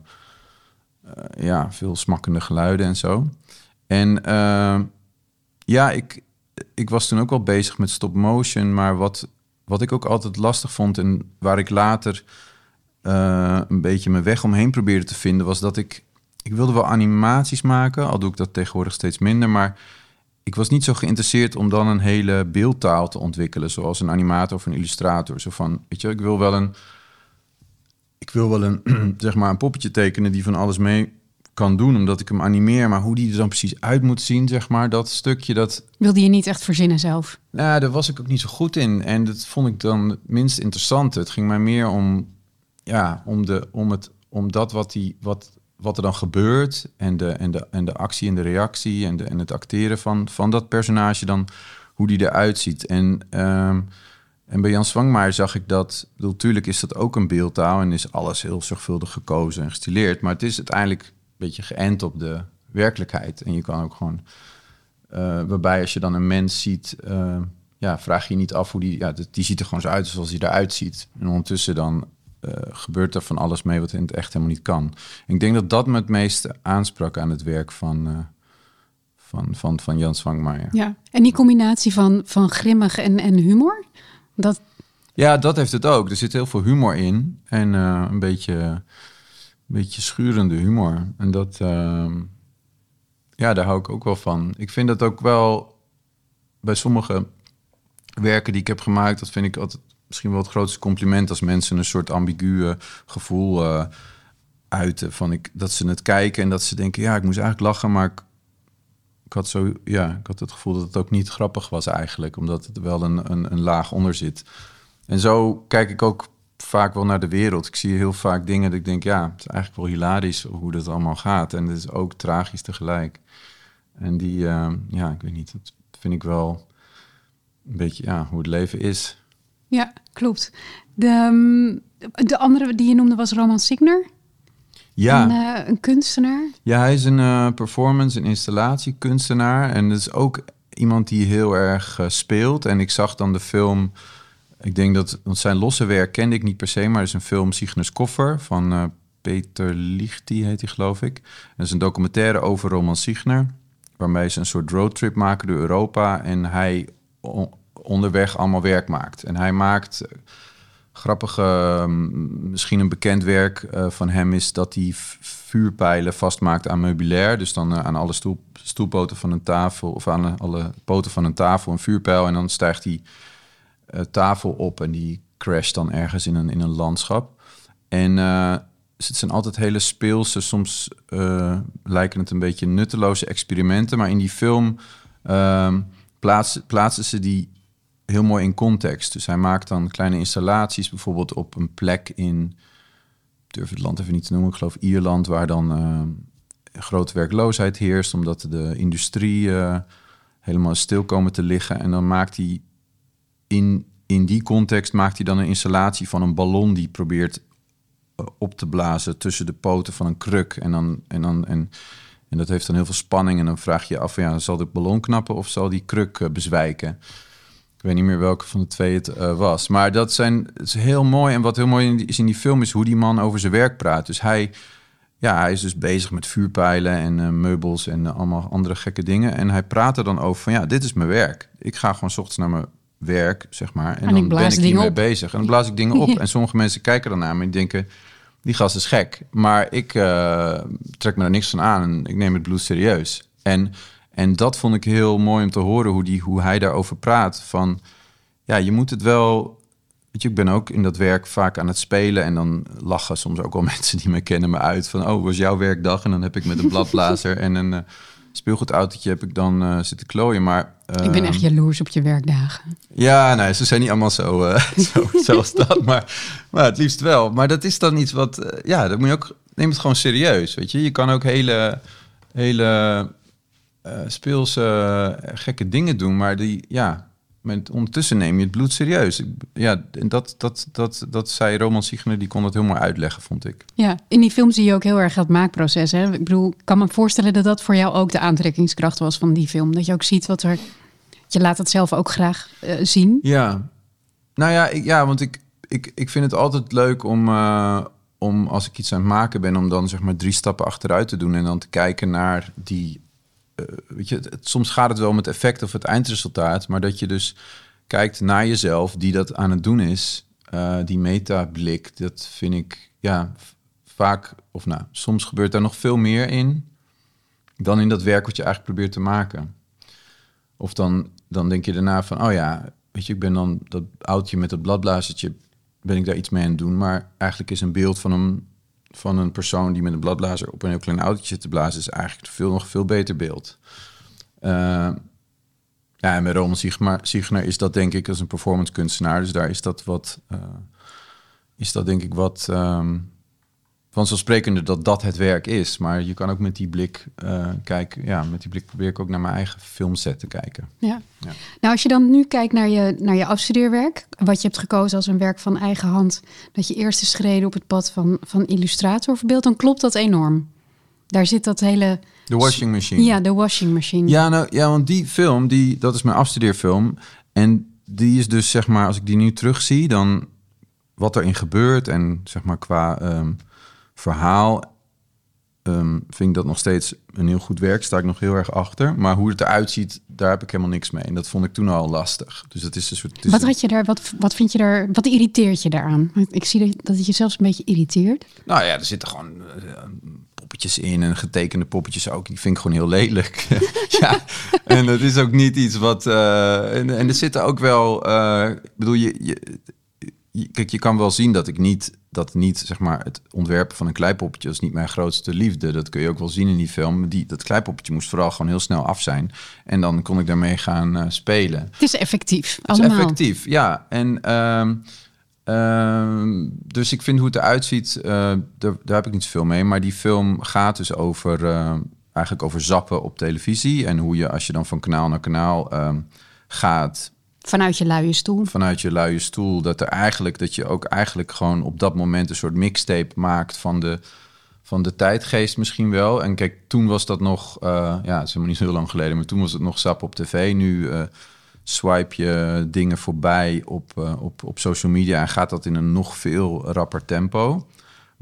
uh, ja, veel smakkende geluiden en zo. En ja, ik, ik was toen ook wel bezig met stop motion, maar wat, wat ik ook altijd lastig vond en waar ik later een beetje mijn weg omheen probeerde te vinden, was dat ik, ik wilde wel animaties maken, al doe ik dat tegenwoordig steeds minder, maar ik was niet zo geïnteresseerd om dan een hele beeldtaal te ontwikkelen, zoals een animator of een illustrator. Zo van, weet je, ik wil wel een. ik wil wel een, zeg maar een poppetje tekenen die van alles mee kan doen, omdat ik hem animeer. Maar hoe die er dan precies uit moet zien, zeg maar, dat stukje, dat... Wilde je niet echt verzinnen zelf? Nou, daar was ik ook niet zo goed in. En dat vond ik dan het minst interessante. Het ging mij meer om, ja, om, de, om, het, om dat wat, die, wat, wat er dan gebeurt en de, en de, en de actie en de reactie en, de, en het acteren van, van dat personage dan, hoe die eruit ziet. En... ehm, en bij Jan Zwangmaar zag ik dat, natuurlijk is dat ook een beeldtaal en is alles heel zorgvuldig gekozen en gestileerd, maar het is uiteindelijk een beetje geënt op de werkelijkheid. En je kan ook gewoon, eh, waarbij als je dan een mens ziet, eh, ja, vraag je niet af hoe die, ja, die ziet er gewoon zo uit zoals hij eruit ziet. En ondertussen dan gebeurt er van alles mee wat in het echt helemaal niet kan. En ik denk dat dat me het meeste aansprak aan het werk van, eh, van, van, van Jan Zwangmaier. Ja. En die combinatie van, van grimmig en, en humor, dat, Ja, dat heeft het ook. Er zit heel veel humor in. En eh, een beetje, een beetje schurende humor. En dat, ehm, ja, daar hou ik ook wel van. Ik vind dat ook wel bij sommige werken die ik heb gemaakt, dat vind ik altijd misschien wel het grootste compliment als mensen een soort ambigu gevoel eh, uiten. Van ik, dat ze het kijken en dat ze denken, ja, ik moest eigenlijk lachen, maar ik, had zo, ja, ik had het gevoel dat het ook niet grappig was eigenlijk, omdat het wel een, een, een laag onder zit. En zo kijk ik ook vaak wel naar de wereld. Ik zie heel vaak dingen dat ik denk, ja, het is eigenlijk wel hilarisch hoe dat allemaal gaat. En het is ook tragisch tegelijk. En die, eh, ja, ik weet niet, dat vind ik wel een beetje, ja, hoe het leven is. Ja, klopt. De, ehm, de andere die je noemde was Roman Signer, Ja, een, eh, een kunstenaar. ja hij is een eh, performance- en installatiekunstenaar. En dat is ook iemand die heel erg eh, speelt. En ik zag dan de film... Ik denk dat, want zijn losse werk kende ik niet per se, maar het is een film Cygnus Koffer van Peter Lichty heet hij geloof ik. Dat is een documentaire over Roman Signer, waarmee ze een soort roadtrip maken door Europa en hij onderweg allemaal werk maakt. En hij maakt eh, grappige, mm, misschien een bekend werk eh, van hem is dat hij vuurpijlen vastmaakt aan meubilair. Dus dan eh, aan alle stoel, stoelpoten van een tafel of aan alle poten van een tafel een vuurpijl en dan stijgt die tafel op en die crasht dan ergens in een, in een landschap. En het zijn altijd hele speelse, soms lijken het een beetje nutteloze experimenten, maar in die film ehm plaatsen, plaatsen ze die heel mooi in context. Dus hij maakt dan kleine installaties, bijvoorbeeld op een plek in, ik durf het land even niet te noemen, ik geloof Ierland, waar dan eh, grote werkloosheid heerst, omdat de industrie eh, helemaal stil komen te liggen. En dan maakt hij in, in die context maakt hij dan een installatie van een ballon die probeert eh, op te blazen tussen de poten van een kruk. En, dan, en, dan, en, en dat heeft dan heel veel spanning. En dan vraag je je af, ja, zal de ballon knappen of zal die kruk bezwijken? Ik weet niet meer welke van de twee het eh, was. Maar dat zijn, het is heel mooi. En wat heel mooi in die- is in die film is hoe die man over zijn werk praat. Dus hij, ja, hij is dus bezig met vuurpijlen en eh, meubels en eh, allemaal andere gekke dingen. En hij praat er dan over van, ja, dit is mijn werk. Ik ga gewoon 's ochtends naar mijn werk, zeg maar. En, dan ben ik hiermee op. bezig. En dan blaas ik dingen op. En sommige mensen kijken dan naar me en denken... die gast is gek. Maar ik trek me er niks van aan en ik neem het bloed serieus. En, en dat vond ik heel mooi om te horen, hoe, die, hoe hij daarover praat. Van, ja, je moet het wel... Weet je, ik ben ook in dat werk vaak aan het spelen... en dan lachen soms ook wel mensen die me kennen me uit... van, oh, was jouw werkdag? En dan heb ik met een bladblazer en een... eh, speelgoedautootje heb ik dan eh, zitten klooien, maar... Ik ben echt ehm, jaloers op je werkdagen. ja, nee, ze zijn niet allemaal zo, eh, zo zoals dat, maar, maar het liefst wel. Maar dat is dan iets wat, ja, dat moet je ook, neem het gewoon serieus, weet je. Je kan ook hele, hele eh, speelse, eh, gekke dingen doen, maar die, ja, met, ondertussen neem je het bloed serieus. Ja, en dat, dat, dat, dat zei Roman Signer, die kon dat heel mooi uitleggen, vond ik. Ja, in die film zie je ook heel erg dat maakproces. Hè? Ik bedoel, ik kan me voorstellen dat dat voor jou ook de aantrekkingskracht was van die film. Dat je ook ziet wat er... Je laat het zelf ook graag eh, zien. Ja, nou ja, ik, ja want ik, ik, ik vind het altijd leuk om, om als ik iets aan het maken ben, om dan zeg maar drie stappen achteruit te doen en dan te kijken naar die. Eh, weet je, soms gaat het wel om het effect of het eindresultaat, maar dat je dus kijkt naar jezelf die dat aan het doen is, eh, die metablik, dat vind ik ja vaak, of nou, soms gebeurt daar nog veel meer in dan in dat werk wat je eigenlijk probeert te maken. Of dan, dan denk je daarna van, oh ja, weet je, ik ben dan dat oudje met het bladblazertje ben ik daar iets mee aan het doen. Maar eigenlijk is een beeld van een, van een persoon die met een bladblazer op een heel klein autootje te blazen, is eigenlijk veel, nog veel beter beeld. Uh, ja, en met Roman Siegner is dat denk ik als een performance kunstenaar. Dus daar is dat wat, uh, is dat denk ik wat um, vanzelfsprekender dat dat het werk is. Maar je kan ook met die blik uh, kijken. Ja, met die blik probeer ik ook naar mijn eigen filmset te kijken. Ja. ja. Nou, als je dan nu kijkt naar je, naar je afstudeerwerk, wat je hebt gekozen als een werk van eigen hand, dat je eerste schreden op het pad van, van illustrator verbeeld, dan klopt dat enorm. Daar zit dat hele de washing machine. Ja, de washing machine. Ja, nou, ja, want die film, die, dat is mijn afstudeerfilm. En die is dus, zeg maar, als ik die nu terugzie, dan wat erin gebeurt en zeg maar qua um, verhaal um, vind ik dat nog steeds een heel goed werk. Sta ik nog heel erg achter. Maar hoe het eruit ziet, daar heb ik helemaal niks mee. En dat vond ik toen al lastig. Dus dat is een soort. Wat had je daar? Wat, wat vind je daar? Wat irriteert je daaraan? Ik zie dat het je zelfs een beetje irriteert. Nou ja, er zitten gewoon uh, poppetjes in en getekende poppetjes ook. Die vind ik gewoon heel lelijk. ja, en het is ook niet iets wat. Uh, en, en, er zitten ook wel. Uh, ik bedoel, je, je, je, kijk, je kan wel zien dat ik niet dat niet, zeg maar, het ontwerpen van een kleipoppetje is niet mijn grootste liefde. Dat kun je ook wel zien in die film. Die, dat kleipoppetje moest vooral gewoon heel snel af zijn. En dan kon ik daarmee gaan uh, spelen. Het is effectief, het allemaal. is effectief, ja. En uh, uh, dus ik vind hoe het eruit ziet, uh, daar, daar, heb ik niet zoveel mee. Maar die film gaat dus over, uh, eigenlijk over zappen op televisie. En hoe je, als je dan van kanaal naar kanaal ehm, gaat Vanuit je luie stoel. Vanuit je luie stoel. Dat er eigenlijk dat je ook eigenlijk gewoon op dat moment een soort mixtape maakt van de, van de tijdgeest misschien wel. En kijk, toen was dat nog, uh, ja, het is helemaal niet zo heel lang geleden, maar toen was het nog sap op tv. Nu uh, swipe je dingen voorbij op, uh, op, op social media en gaat dat in een nog veel rapper tempo.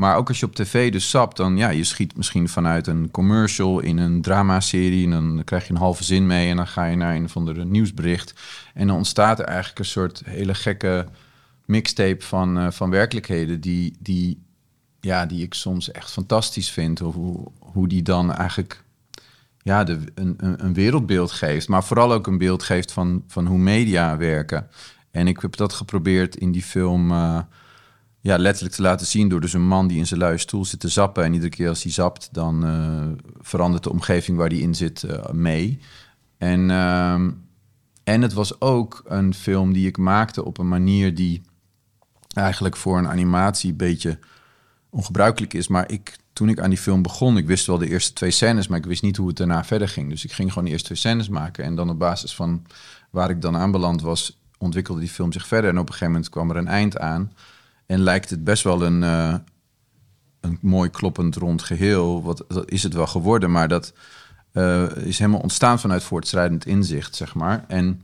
Maar ook als je op tv dus sapt, dan ja, je schiet misschien vanuit een commercial in een dramaserie. En dan krijg je een halve zin mee en dan ga je naar een of andere nieuwsbericht. En dan ontstaat er eigenlijk een soort hele gekke mixtape van, uh, van werkelijkheden die, die, ja, die ik soms echt fantastisch vind. Of hoe, hoe die dan eigenlijk ja, de, een, een, wereldbeeld geeft. Maar vooral ook een beeld geeft van, van hoe media werken. En ik heb dat geprobeerd in die film... Uh, ja, letterlijk te laten zien door dus een man die in zijn luie stoel zit te zappen. En iedere keer als hij zapt, dan uh, verandert de omgeving waar hij in zit uh, mee. En, uh, en het was ook een film die ik maakte op een manier die eigenlijk voor een animatie een beetje ongebruikelijk is. Maar ik, toen ik aan die film begon, ik wist wel de eerste twee scènes, maar ik wist niet hoe het daarna verder ging. Dus ik ging gewoon de eerste twee scènes maken. En dan op basis van waar ik dan aanbeland was, ontwikkelde die film zich verder. En op een gegeven moment kwam er een eind aan. En lijkt het best wel een, uh, een mooi kloppend rond geheel. Wat dat is het wel geworden, maar dat uh, is helemaal ontstaan vanuit voortschrijdend inzicht, zeg maar. En,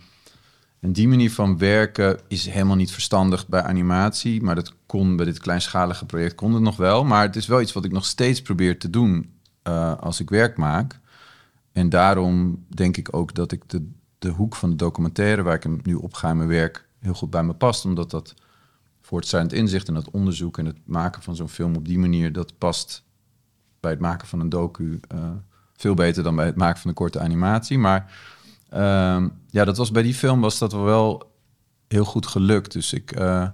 en die manier van werken is helemaal niet verstandig bij animatie. Maar dat kon bij dit kleinschalige project kon het nog wel. Maar het is wel iets wat ik nog steeds probeer te doen uh, als ik werk maak. En daarom denk ik ook dat ik de, de hoek van de documentaire, waar ik hem nu op ga in mijn werk, heel goed bij me past. Omdat dat voortschrijdend inzicht en dat onderzoek en het maken van zo'n film op die manier, dat past bij het maken van een docu uh, veel beter dan bij het maken van een korte animatie. Maar uh, ja, dat was bij die film was dat wel heel goed gelukt. Dus ik, uh,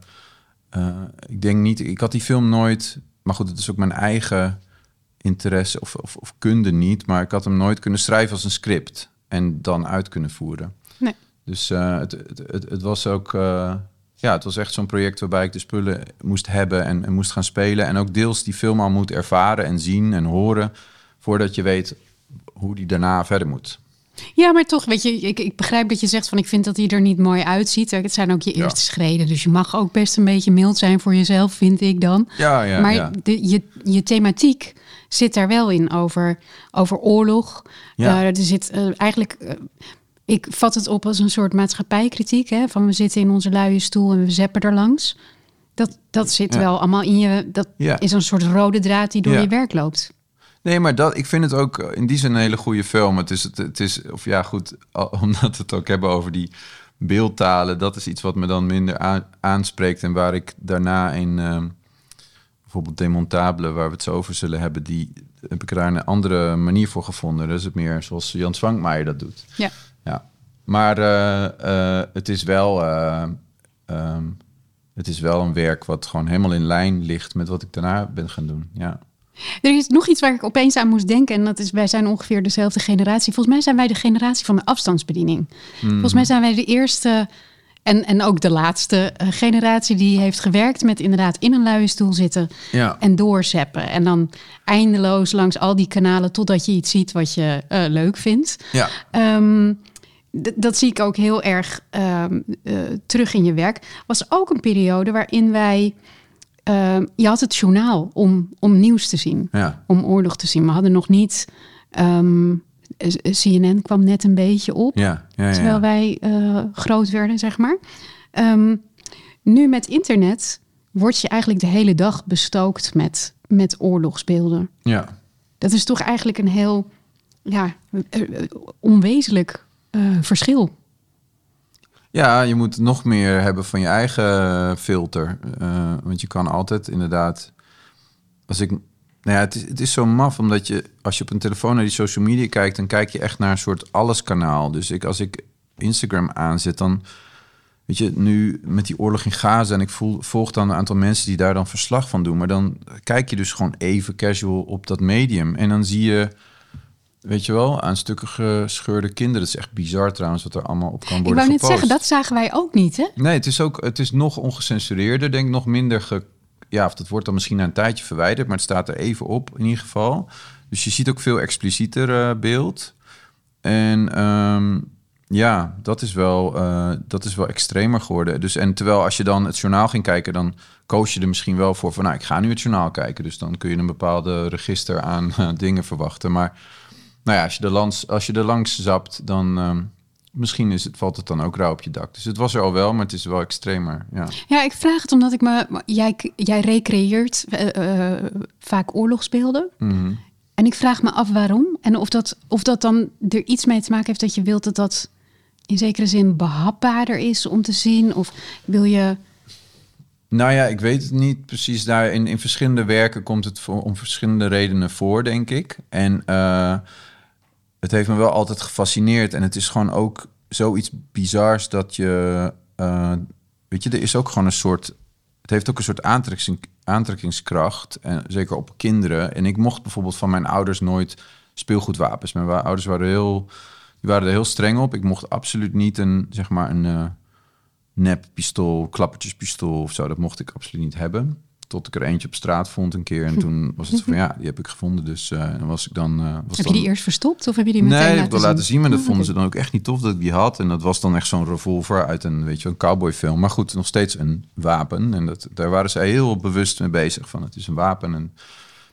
ik denk niet, ik had die film nooit, maar goed, het is ook mijn eigen interesse of, of, of kunde niet, maar ik had hem nooit kunnen schrijven als een script en dan uit kunnen voeren. Nee. Dus het, het, het, het, was ook ja, het was echt zo'n project waarbij ik de spullen moest hebben en, en, moest gaan spelen. En ook deels die film al moet ervaren en zien en horen. Voordat je weet hoe die daarna verder moet. Ja, maar toch, weet je, ik, ik begrijp dat je zegt van ik vind dat hij er niet mooi uitziet. Het zijn ook je eerste schreden, dus je mag ook best een beetje mild zijn voor jezelf, vind ik dan. Ja, ja. Maar ja. De, je, je thematiek zit daar wel in over, over oorlog. Ja. Uh, er zit uh, eigenlijk. Uh, ik vat het op als een soort maatschappijkritiek. Hè? Van we zitten in onze luie stoel en we zeppen er langs. Dat, dat zit wel allemaal in je. Dat ja. is een soort rode draad die door ja. je werk loopt. Nee, maar dat, ik vind het ook in die zin een hele goede film. Het is, het, het is of ja, goed, omdat we het ook hebben over die beeldtalen. Dat is iets wat me dan minder aan, aanspreekt. En waar ik daarna in uh, bijvoorbeeld Demontabele, waar we het zo over zullen hebben, die heb ik daar een andere manier voor gevonden. Dus het meer zoals Jan Zwankmaier dat doet. Ja. Ja, maar uh, uh, het is wel. Uh, um, het is wel een werk wat gewoon helemaal in lijn ligt met wat ik daarna ben gaan doen. Ja. Er is nog iets waar ik opeens aan moest denken. En dat is, wij zijn ongeveer dezelfde generatie. Volgens mij zijn wij de generatie van de afstandsbediening. Volgens mij zijn wij de eerste en, en ook de laatste eh, generatie die heeft gewerkt met inderdaad in een luie stoel zitten Ja. en doorzeppen. En dan eindeloos langs al die kanalen totdat je iets ziet wat je eh, leuk vindt. Ja. Ehm, dat zie ik ook heel erg ehm, eh, terug in je werk. Was ook een periode waarin wij. ehm, je had het journaal om, om nieuws te zien, Ja. om oorlog te zien. We hadden nog niet. ehm, eh, CNN kwam net een beetje op, Ja. Ja. ja, terwijl wij eh, groot werden, zeg maar. Ehm, nu met internet word je eigenlijk de hele dag bestookt met, met oorlogsbeelden. ja. Dat is toch eigenlijk een heel ja, eh, onwezenlijk eh, verschil. Ja, je moet nog meer hebben van je eigen filter. Eh, want je kan altijd inderdaad. Als ik. Nou ja, het is, zo maf, omdat je als je op een telefoon naar die social media kijkt, dan kijk je echt naar een soort alleskanaal. Dus ik, als ik Instagram aanzet, dan. Weet je, nu met die oorlog in Gaza en ik volg dan een aantal mensen die daar dan verslag van doen. Maar dan kijk je dus gewoon even casual op dat medium. En dan zie je, weet je wel, aan stukken gescheurde kinderen. Dat is echt bizar trouwens, wat er allemaal op kan Ik worden wou net gepost. zeggen, dat zagen wij ook niet, hè? Nee, het is ook het is nog ongecensureerder, denk ik, nog minder ge, ja, of dat wordt dan misschien na een tijdje verwijderd, maar het staat er even op in ieder geval. Dus je ziet ook veel explicieter eh, beeld. En ehm, ja, dat is wel eh, dat is wel extremer geworden. Dus en terwijl als je dan het journaal ging kijken, dan koos je er misschien wel voor van, nou, ik ga nu het journaal kijken. Dus dan kun je een bepaalde register aan eh, dingen verwachten. Maar nou ja, als je er langs, als je er langs zapt, dan ehm, misschien is het, valt het dan ook rauw op je dak. Dus het was er al wel, maar het is wel extremer. Ja. Ja, ik vraag het omdat ik me... Jij, jij recreëert eh, eh, vaak oorlogsbeelden. Mhm. En ik vraag me af waarom. En of dat, of dat dan er iets mee te maken heeft dat je wilt dat dat in zekere zin behapbaarder is om te zien. Of wil je... Nou ja, ik weet het niet precies. Daar in, in verschillende werken komt het voor, om verschillende redenen voor, denk ik. En eh, het heeft me wel altijd gefascineerd. En het is gewoon ook zoiets bizars dat je... eh, weet je, er is ook gewoon een soort... Het heeft ook een soort aantrekking, aantrekkingskracht. En zeker op kinderen. En ik mocht bijvoorbeeld van mijn ouders nooit speelgoedwapens. Mijn ouders waren heel... Die waren er heel streng op. Ik mocht absoluut niet een, zeg maar, een... eh, neppistool, klappertjespistool of zo. Dat mocht ik absoluut niet hebben. Tot ik er eentje op straat vond een keer. En toen was het van ja, die heb ik gevonden. Dus eh, dan was ik dan. eh, was Heb je die eerst verstopt of heb je die meteen Nee, ik laten heb wel laten zien, maar dat Oh, vonden ze dan ook echt niet tof dat ik die had. En dat was dan echt zo'n revolver uit een, weet je, een cowboyfilm. Maar goed, nog steeds een wapen. En dat, daar waren ze heel bewust mee bezig van. Het is een wapen. En...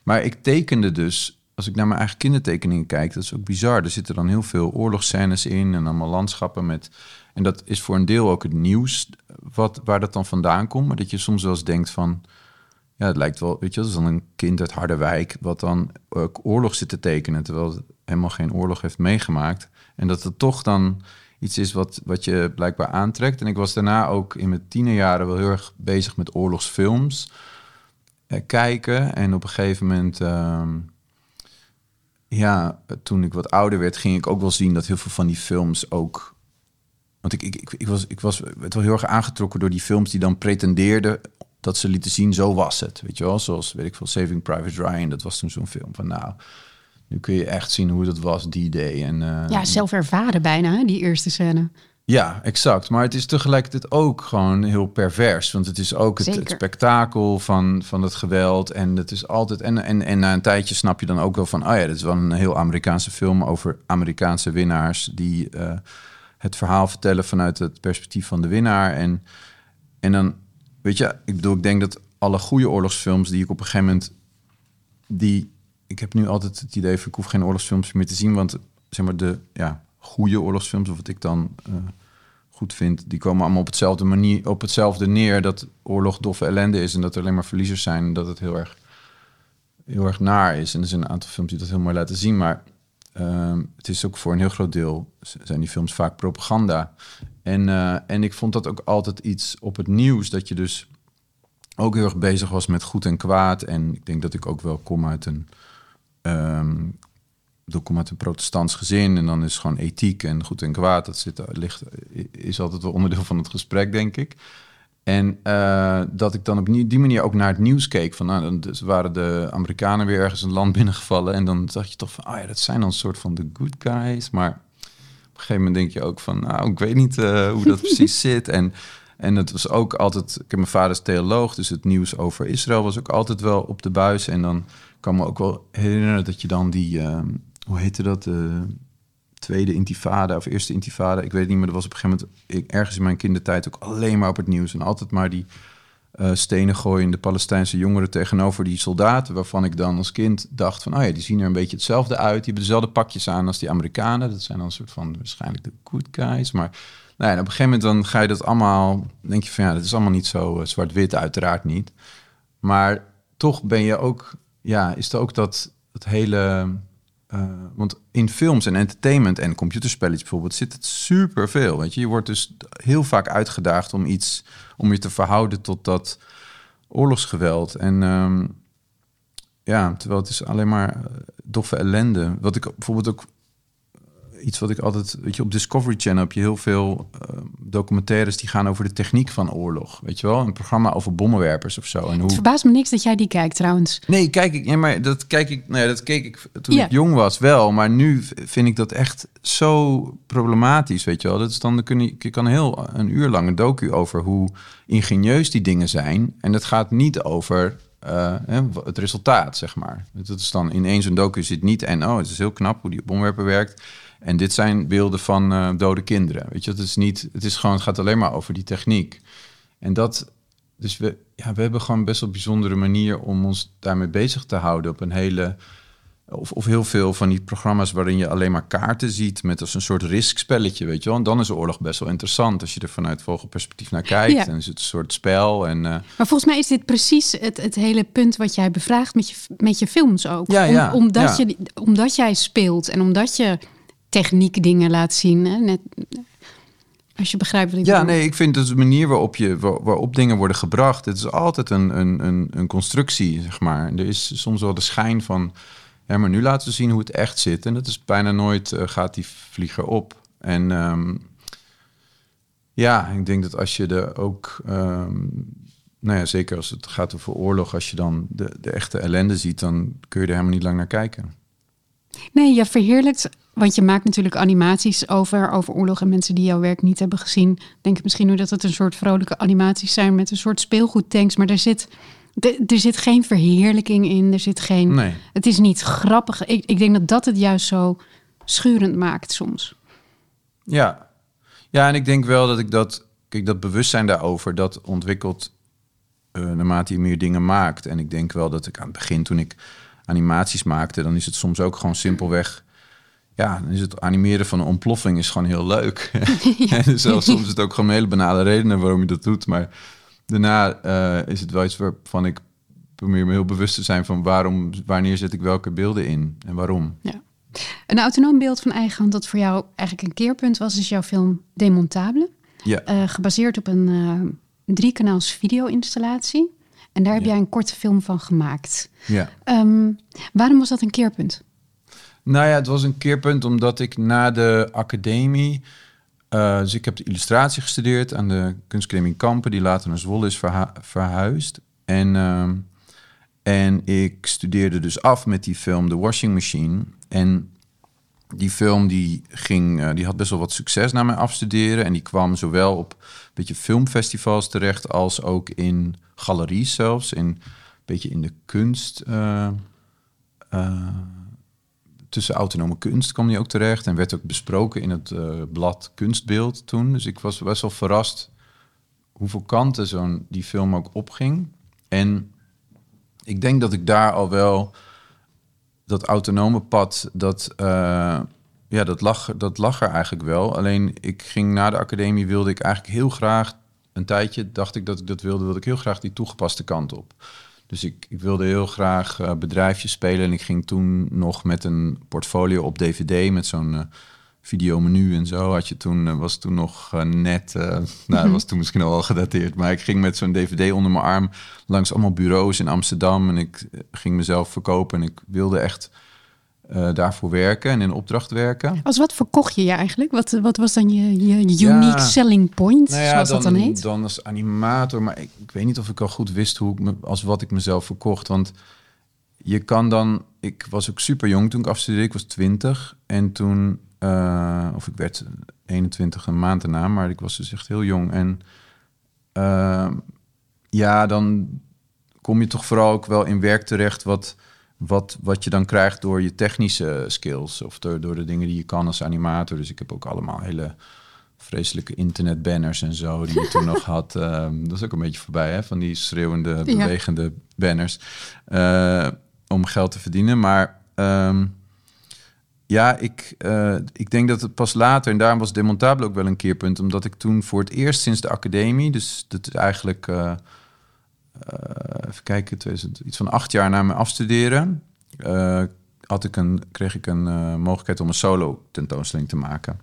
Maar ik tekende dus, als ik naar mijn eigen kindertekeningen kijk, dat is ook bizar. Er zitten dan heel veel oorlogsscènes in en allemaal landschappen met... En dat is voor een deel ook het nieuws wat, waar dat dan vandaan komt. Maar dat je soms wel eens denkt van... Ja, het lijkt wel, weet je, dat dan een kind uit Harderwijk... wat dan oorlog zit te tekenen... terwijl het helemaal geen oorlog heeft meegemaakt. En dat het toch dan iets is wat, wat je blijkbaar aantrekt. En ik was daarna ook in mijn tienerjaren wel heel erg bezig met oorlogsfilms eh, kijken. En op een gegeven moment... ehm, ja, toen ik wat ouder werd, ging ik ook wel zien dat heel veel van die films ook. Want ik, ik, ik, was, ik was wel heel erg aangetrokken door die films die dan pretendeerden dat ze lieten zien, zo was het. Weet je wel, zoals weet ik veel, Saving Private Ryan, dat was toen zo'n film van nou, nu kun je echt zien hoe dat was die day. En, eh, Ja, zelf ervaren bijna, die eerste scène. ja, exact. Maar het is tegelijkertijd ook gewoon heel pervers. Want het is ook het, spektakel van, van het geweld. En het is altijd. En, en, en na een tijdje snap je dan ook wel van. Oh ja, dit is wel een heel Amerikaanse film over Amerikaanse winnaars. die eh, het verhaal vertellen vanuit het perspectief van de winnaar. En, en dan, weet je, ik bedoel, ik denk dat alle goede oorlogsfilms die ik op een gegeven moment. die. Ik heb nu altijd het idee van ik hoef geen oorlogsfilms meer te zien. Want zeg maar de ja, goede oorlogsfilms, of wat ik dan eh, goed vind, die komen allemaal op hetzelfde manier, op hetzelfde neer dat oorlog doffe ellende is en dat er alleen maar verliezers zijn en dat het heel erg, heel erg naar is. En er zijn een aantal films die dat heel mooi laten zien, maar ehm, het is ook voor een heel groot deel zijn die films vaak propaganda. En, eh, en ik vond dat ook altijd iets op het nieuws dat je dus ook heel erg bezig was met goed en kwaad. En ik denk dat ik ook wel kom uit een ik kom uit een protestants gezin en dan is gewoon ethiek en goed en kwaad. Dat zit, ligt, is altijd wel onderdeel van het gesprek, denk ik. En uh, dat ik dan op die manier ook naar het nieuws keek. Van, nou, dan dus waren de Amerikanen weer ergens een land binnengevallen. En dan dacht je toch van, oh ja, dat zijn dan een soort van de good guys. Maar op een gegeven moment denk je ook van, nou, ik weet niet uh, hoe dat precies zit. En, en het was ook altijd, ik heb mijn vader is theoloog, dus het nieuws over Israël was ook altijd wel op de buis. En dan kan me ook wel herinneren dat je dan die, uh, hoe heette dat, tweede intifada of eerste intifada, ik weet het niet, maar dat was op een gegeven moment ik, ergens in mijn kindertijd ook alleen maar op het nieuws en altijd maar die uh, stenen gooien de Palestijnse jongeren tegenover die soldaten, waarvan ik dan als kind dacht van, oh ja, die zien er een beetje hetzelfde uit, die hebben dezelfde pakjes aan als die Amerikanen, dat zijn dan een soort van waarschijnlijk de good guys, maar nou op een gegeven moment dan ga je dat allemaal, denk je van ja, dat is allemaal niet zo uh, zwart-wit, uiteraard niet, maar toch ben je ook, ja, is er ook dat, dat hele uh, want in films en entertainment en computerspelletjes bijvoorbeeld zit het super veel. Weet je, je wordt dus heel vaak uitgedaagd om iets, om je te verhouden tot dat oorlogsgeweld. En um, ja, terwijl het is alleen maar eh, doffe ellende. Wat ik bijvoorbeeld ook iets wat ik altijd, weet je, op Discovery Channel heb je heel veel uh, documentaires die gaan over de techniek van oorlog. Weet je wel, een programma over bommenwerpers of zo. En hoe... Het verbaast me niks dat jij die kijkt trouwens. Nee, kijk ik, ja, maar dat kijk ik, nee, dat keek ik toen ik jong was wel, maar nu vind ik dat echt zo problematisch, weet je wel. Dat is dan, dan kun je, je kan heel een uur lang een docu over hoe ingenieus die dingen zijn. En het gaat niet over uh, het resultaat, zeg maar. Dat is dan ineens een docu zit niet en oh, het is heel knap hoe die bomwerper werkt. En dit zijn beelden van uh, dode kinderen. Weet je, het is niet, het is gewoon, het gaat alleen maar over die techniek. En dat, dus we, ja, we hebben gewoon best wel een bijzondere manier om ons daarmee bezig te houden op een hele, of, of heel veel van die programma's waarin je alleen maar kaarten ziet met als een soort riskspelletje, weet je wel. En dan is de oorlog best wel interessant als je er vanuit vogelperspectief naar kijkt. Ja. En is het een soort spel. En, uh... Maar volgens mij is dit precies het, het hele punt wat jij bevraagt met je, met je films ook. Ja, ja, Om, omdat. Je, omdat jij speelt en omdat je techniek dingen laat zien. Hè? Net, als je begrijpt wat ik ja, bedoel. nee, ik vind dat de manier waarop, je, waar, waarop dingen worden gebracht... het is altijd een, een, een, een constructie, zeg maar. Er is soms wel de schijn van... ja, maar nu laten we zien hoe het echt zit. En dat is bijna nooit uh, gaat die vlieger op. En um, ja, ik denk dat als je er ook... Um, nou ja, zeker als het gaat over oorlog... als je dan de, de echte ellende ziet... dan kun je er helemaal niet lang naar kijken. Nee, je verheerlijkt want je maakt natuurlijk animaties over, over oorlog en mensen die jouw werk niet hebben gezien. Denk misschien nu dat het een soort vrolijke animaties zijn met een soort speelgoedtanks. Maar er zit, er zit geen verheerlijking in. Er zit geen. Nee. Het is niet grappig. Ik, ik denk dat dat het juist zo schurend maakt soms. Ja. ja, en ik denk wel dat ik dat. Kijk, dat bewustzijn daarover, dat ontwikkelt uh, naarmate je meer dingen maakt. En ik denk wel dat ik aan het begin, toen ik animaties maakte, dan is het soms ook gewoon simpelweg ja, dan is het animeren van een ontploffing is gewoon heel leuk. Ja. en zelfs soms is het ook gewoon een hele banale redenen waarom je dat doet. Maar daarna uh, is het wel iets waarvan ik probeer me heel bewust te zijn van waarom, wanneer zet ik welke beelden in en waarom. Ja. Een autonoom beeld van eigen hand dat voor jou eigenlijk een keerpunt was, is jouw film Demontable. Ja. Uh, gebaseerd op een uh, driekanaals video-installatie. En daar heb Ja. jij een korte film van gemaakt. Ja. Um, waarom was dat een keerpunt? Nou ja, het was een keerpunt omdat ik na de academie... Uh, dus ik heb de illustratie gestudeerd aan de kunstacademie in Kampen... die later naar Zwolle is verha verhuisd. En, uh, en ik studeerde dus af met die film The Washing Machine. En die film die ging, uh, die had best wel wat succes na mijn afstuderen. En die kwam zowel op een beetje filmfestivals terecht... als ook in galeries zelfs. In, een beetje in de kunst... Uh, tussen autonome kunst kwam die ook terecht en werd ook besproken in het blad Kunstbeeld toen. Dus ik was best wel verrast hoeveel kanten zo'n die film ook opging. En ik denk dat ik daar al wel dat autonome pad, dat, uh, ja, dat, lag, dat lag er eigenlijk wel. Alleen ik ging na de academie, wilde ik eigenlijk heel graag, een tijdje dacht ik dat ik dat wilde, wilde ik heel graag die toegepaste kant op. Dus ik, ik, wilde heel graag uh, bedrijfjes spelen. En ik ging toen nog met een portfolio op DVD met zo'n uh, videomenu en zo. Had je toen, uh, was toen nog net, nou, dat was toen misschien al wel gedateerd. Maar ik ging met zo'n DVD onder mijn arm langs allemaal bureaus in Amsterdam. En ik ging mezelf verkopen. En ik wilde echt eh, daarvoor werken en in opdracht werken. Als wat verkocht je je eigenlijk? Wat, wat was dan je, je unique selling point, nou ja, zoals dan, dat dan heet? Dan als animator, maar ik, ik, weet niet of ik al goed wist hoe ik me, als wat ik mezelf verkocht. Want je kan dan, ik was ook super jong toen ik afstudeerde, ik was 20 en toen, uh, of ik werd 21 een maand erna, maar ik was dus echt heel jong. En uh, ja, dan kom je toch vooral ook wel in werk terecht wat, wat, wat je dan krijgt door je technische skills of door, door de dingen die je kan als animator. Dus ik heb ook allemaal hele vreselijke internetbanners en zo die je toen nog had. Uh, dat is ook een beetje voorbij, hè? van die schreeuwende, bewegende ja. banners uh, om geld te verdienen. Maar um, ja, ik, uh, ik denk dat het pas later, en daarom was Demontabele ook wel een keerpunt, omdat ik toen voor het eerst sinds de academie, dus dat is eigenlijk uh, even kijken, 2000, iets van acht jaar na mijn afstuderen, had ik een, kreeg ik een mogelijkheid om een solo tentoonstelling te maken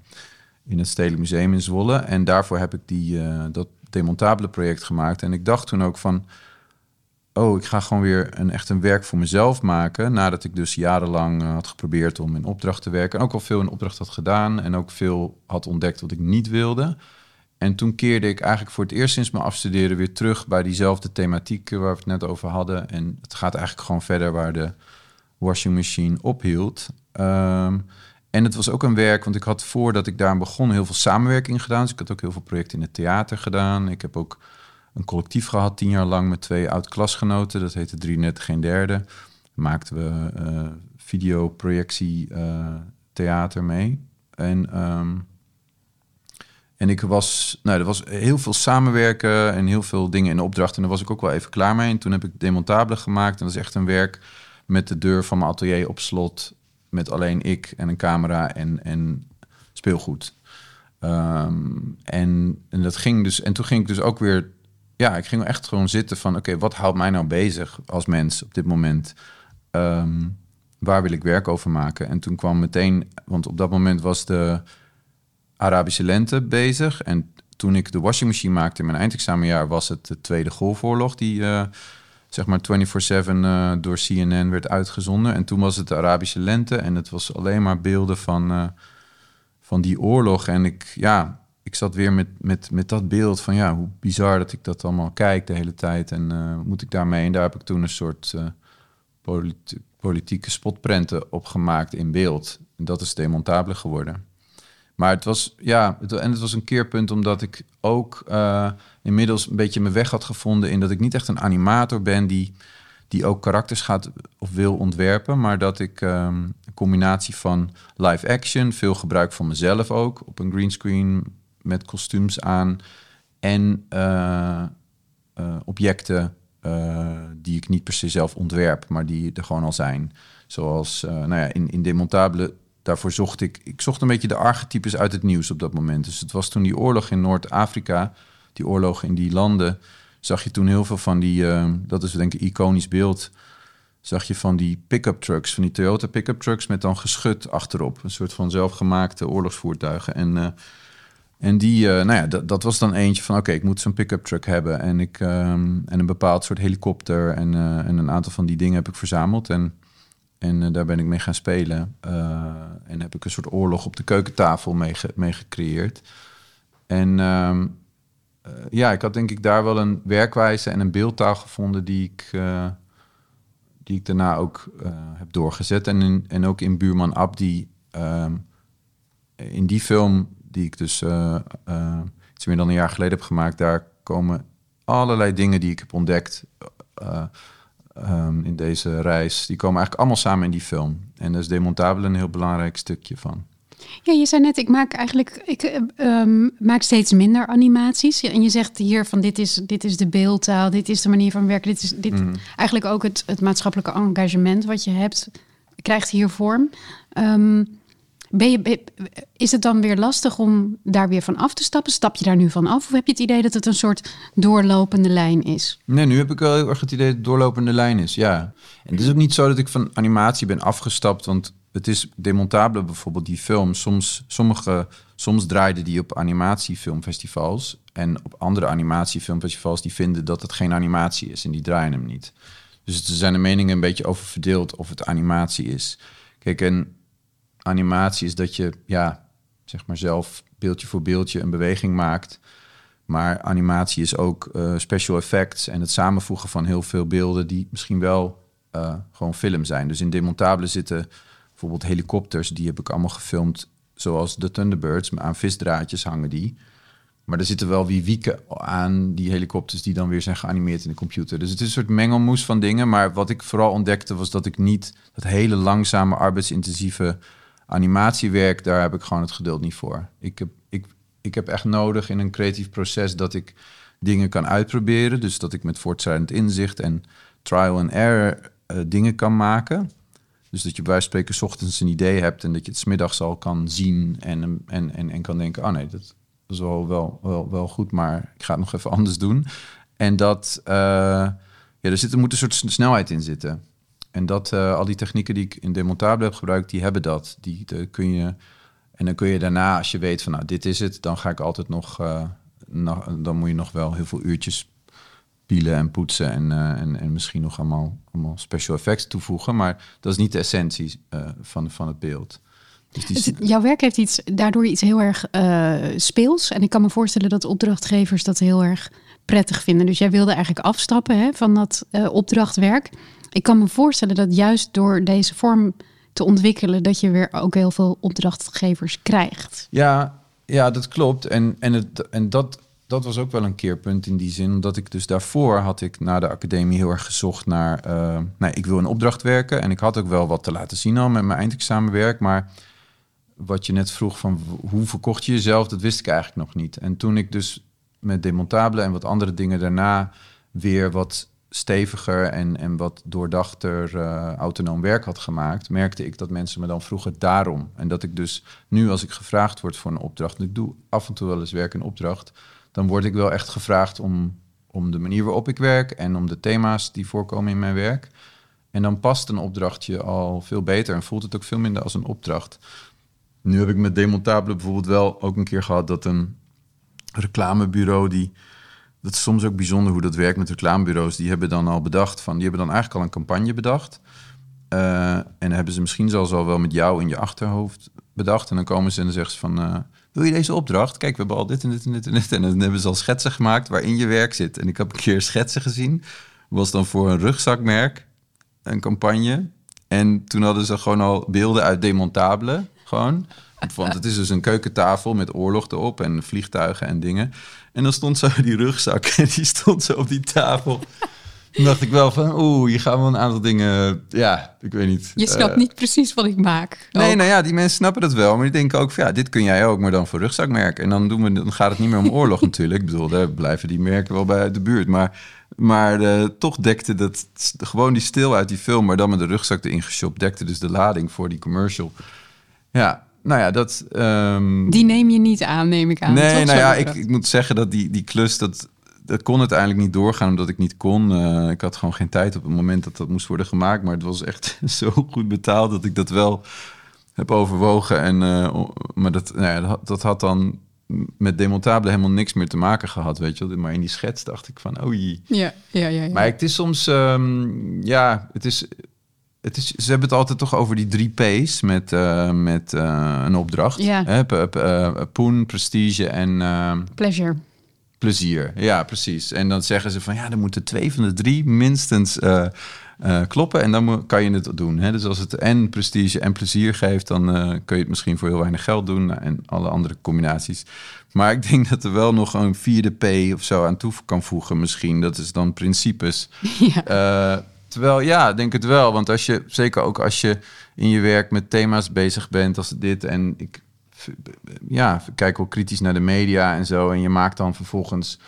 in het Stedelijk Museum in Zwolle. En daarvoor heb ik die, dat demontabele project gemaakt. En ik dacht toen ook van, oh, ik ga gewoon weer een, echt een werk voor mezelf maken. Nadat ik dus jarenlang had geprobeerd om in opdracht te werken. En ook al veel in opdracht had gedaan en ook veel had ontdekt wat ik niet wilde. En toen keerde ik eigenlijk voor het eerst sinds mijn afstuderen weer terug bij diezelfde thematiek waar we het net over hadden. En het gaat eigenlijk gewoon verder waar de washing machine ophield. Um, en het was ook een werk, want ik had voordat ik daar begon heel veel samenwerking gedaan. Dus ik had ook heel veel projecten in het theater gedaan. Ik heb ook een collectief gehad, tien jaar lang met twee oud-klasgenoten. Dat heette Drie Net Geen Derde. Maakten we uh, videoprojectie uh, theater mee. En um, en ik was, nou, er was heel veel samenwerken en heel veel dingen in opdracht. En daar was ik ook wel even klaar mee. En toen heb ik Demontabele gemaakt. En dat is echt een werk met de deur van mijn atelier op slot. Met alleen ik en een camera en, en speelgoed. Um, en, en dat ging dus. En toen ging ik dus ook weer. Ja, ik ging echt gewoon zitten van: oké, wat houdt mij nou bezig als mens op dit moment? Um, waar wil ik werk over maken? En toen kwam meteen, want op dat moment was de Arabische lente bezig. En toen ik de washing machine maakte in mijn eindexamenjaar, was het de Tweede Golfoorlog die uh, zeg maar 24/7 uh, door CNN werd uitgezonden. En toen was het de Arabische lente en het was alleen maar beelden van, uh, van die oorlog. En ik, ja, ik zat weer met, met, met dat beeld van ja, hoe bizar dat ik dat allemaal kijk de hele tijd. En moet ik daarmee? En daar heb ik toen een soort politi politieke spotprenten op gemaakt in beeld. En dat is demontabele geworden. Maar het was, ja, het, en het was een keerpunt omdat ik ook uh, inmiddels een beetje mijn weg had gevonden in dat ik niet echt een animator ben die, die ook karakters gaat of wil ontwerpen, maar dat ik um, een combinatie van live action, veel gebruik van mezelf ook op een greenscreen met kostuums aan en uh, uh, objecten die ik niet per se zelf ontwerp, maar die er gewoon al zijn. Zoals nou ja, in, in demontabele daarvoor zocht ik, ik zocht een beetje de archetypes uit het nieuws op dat moment. Dus het was toen die oorlog in Noord-Afrika, die oorlog in die landen, zag je toen heel veel van die, dat is denk ik iconisch beeld, zag je van die pick-up trucks, van die Toyota pick-up trucks met dan geschut achterop. Een soort van zelfgemaakte oorlogsvoertuigen. En, uh, en die, uh, nou ja, dat, was dan eentje van, oké, ik moet zo'n pick-up truck hebben. En, ik, um, en een bepaald soort helikopter en, en een aantal van die dingen heb ik verzameld. En en uh, daar ben ik mee gaan spelen. En heb ik een soort oorlog op de keukentafel mee, mee gecreëerd. En uh, ja, ik had denk ik daar wel een werkwijze en een beeldtaal gevonden die ik, die ik daarna ook heb doorgezet. En, en ook in Buurman Abdi, ehm, in die film die ik dus iets meer dan een jaar geleden heb gemaakt, daar komen allerlei dingen die ik heb ontdekt um, in deze reis, die komen eigenlijk allemaal samen in die film. En daar is Demontabele een heel belangrijk stukje van. Ja, je zei net, ik maak eigenlijk, ik um, maak steeds minder animaties. En je zegt hier van dit is, dit is de beeldtaal, dit is de manier van werken, dit is dit, mm. eigenlijk ook het, het maatschappelijke engagement wat je hebt, krijgt hier vorm. Um, ben je, is het dan weer lastig om daar weer van af te stappen? Stap je daar nu van af? Of heb je het idee dat het een soort doorlopende lijn is? Nee, nu heb ik wel heel erg het idee dat het doorlopende lijn is, ja. En het is ook niet zo dat ik van animatie ben afgestapt, want het is demontabele bijvoorbeeld, die film. Soms, sommige, soms draaiden die op animatiefilmfestivals. En op andere animatiefilmfestivals die vinden dat het geen animatie is en die draaien hem niet. Dus er zijn de meningen een beetje over verdeeld of het animatie is. Kijk, en animatie is dat je, ja, zeg maar zelf beeldje voor beeldje een beweging maakt. Maar animatie is ook uh, special effects en het samenvoegen van heel veel beelden die misschien wel uh, gewoon film zijn. Dus in demontabele zitten bijvoorbeeld helikopters, die heb ik allemaal gefilmd zoals de Thunderbirds, aan visdraadjes hangen die. Maar er zitten wel wie wieken aan die helikopters die dan weer zijn geanimeerd in de computer. Dus het is een soort mengelmoes van dingen. Maar wat ik vooral ontdekte was dat ik niet dat hele langzame, arbeidsintensieve animatiewerk, daar heb ik gewoon het geduld niet voor. Ik heb, ik, ik heb echt nodig in een creatief proces dat ik dingen kan uitproberen. Dus dat ik met voortschrijdend inzicht en trial and error uh, dingen kan maken. Dus dat je bij spreken s ochtends een idee hebt en dat je het smiddags al kan zien en, en, en, en kan denken, oh nee, dat, is wel, wel, wel, wel goed, maar ik ga het nog even anders doen. En dat, uh, ja, er, zit, er moet een soort snelheid in zitten. En dat, uh, al die technieken die ik in Demontabele heb gebruikt, die hebben dat. Die, de, kun je, en dan kun je daarna, als je weet van, nou, dit is het, dan ga ik altijd nog, uh, nog dan moet je nog wel heel veel uurtjes pielen en poetsen en, en, en misschien nog allemaal, allemaal special effects toevoegen. Maar dat is niet de essentie van, van het beeld. Dus jouw werk heeft iets, daardoor iets heel erg speels. En ik kan me voorstellen dat opdrachtgevers dat heel erg prettig vinden. Dus jij wilde eigenlijk afstappen hè, van dat uh, opdrachtwerk. Ik kan me voorstellen dat juist door deze vorm te ontwikkelen, dat je weer ook heel veel opdrachtgevers krijgt. Ja, ja dat klopt. En, en, het, en dat, dat was ook wel een keerpunt in die zin. Omdat ik dus daarvoor had ik na de academie heel erg gezocht naar. Uh, nou, ik wil een opdracht werken. En ik had ook wel wat te laten zien al met mijn eindexamenwerk. Maar wat je net vroeg van hoe verkocht je jezelf, dat wist ik eigenlijk nog niet. En toen ik dus met demontabele en wat andere dingen daarna weer wat steviger en, en wat doordachter uh, autonoom werk had gemaakt, merkte ik dat mensen me dan vroegen daarom. En dat ik dus nu als ik gevraagd word voor een opdracht, ik doe af en toe wel eens werk in opdracht, dan word ik wel echt gevraagd om, om de manier waarop ik werk en om de thema's die voorkomen in mijn werk. En dan past een opdrachtje al veel beter en voelt het ook veel minder als een opdracht. Nu heb ik met Demontabele bijvoorbeeld wel ook een keer gehad dat een reclamebureau die. Dat is soms ook bijzonder hoe dat werkt met reclamebureaus. Die hebben dan al bedacht van. Die hebben dan eigenlijk al een campagne bedacht. Uh, en hebben ze misschien zelfs al wel met jou in je achterhoofd bedacht. En dan komen ze en dan zeggen ze van. Uh, wil je deze opdracht? Kijk, we hebben al dit en dit en dit en dit. En dan hebben ze al schetsen gemaakt waarin je werk zit. En ik heb een keer schetsen gezien. Was dan voor een rugzakmerk een campagne. En toen hadden ze gewoon al beelden uit demontabele. Gewoon. Want het is dus een keukentafel met oorlog erop en vliegtuigen en dingen. En dan stond zo die rugzak en die stond zo op die tafel. Toen dacht ik wel van, oeh, hier gaan we een aantal dingen, ja, ik weet niet. Je snapt uh, niet precies wat ik maak. Nee, nou ja, die mensen snappen dat wel, maar die denken ook van, ja, dit kun jij ook, maar dan voor rugzakmerk. En dan, doen we, dan gaat het niet meer om oorlog natuurlijk. Ik bedoel, daar blijven die merken wel bij uit de buurt. Maar, maar uh, toch dekte dat, gewoon die stil uit die film, maar dan met de rugzak erin geshopt, dekte dus de lading voor die commercial. Ja, nou ja, dat... Um... Die neem je niet aan, neem ik aan. Nee, nou ja, ik, ik, moet zeggen dat die, die klus, dat, dat kon uiteindelijk niet doorgaan omdat ik niet kon. Uh, ik had gewoon geen tijd op het moment dat dat moest worden gemaakt. Maar het was echt zo goed betaald dat ik dat wel heb overwogen. En, uh, maar dat, nou ja, dat, dat, had dan met demontabele helemaal niks meer te maken gehad, weet je Maar in die schets dacht ik van, oh Ja, ja, ja. ja. Maar het is soms, um, ja, het is het is, ze hebben het altijd toch over die drie P's met, uh, met uh, een opdracht. Ja. Uh, poen, prestige en... Pleasure. Plezier, ja, precies. En dan zeggen ze van ja, er moeten twee van de drie minstens kloppen en dan kan je het doen. Hè? Dus als het en prestige en plezier geeft, dan kun je het misschien voor heel weinig geld doen en alle andere combinaties. Maar ik denk dat er wel nog een vierde P of zo aan toe kan voegen misschien. Dat is dan principes. Ja. Terwijl ja, denk het wel. Want als je, zeker ook als je in je werk met thema's bezig bent als dit. En ik ja, kijk ook kritisch naar de media en zo. En je maakt dan vervolgens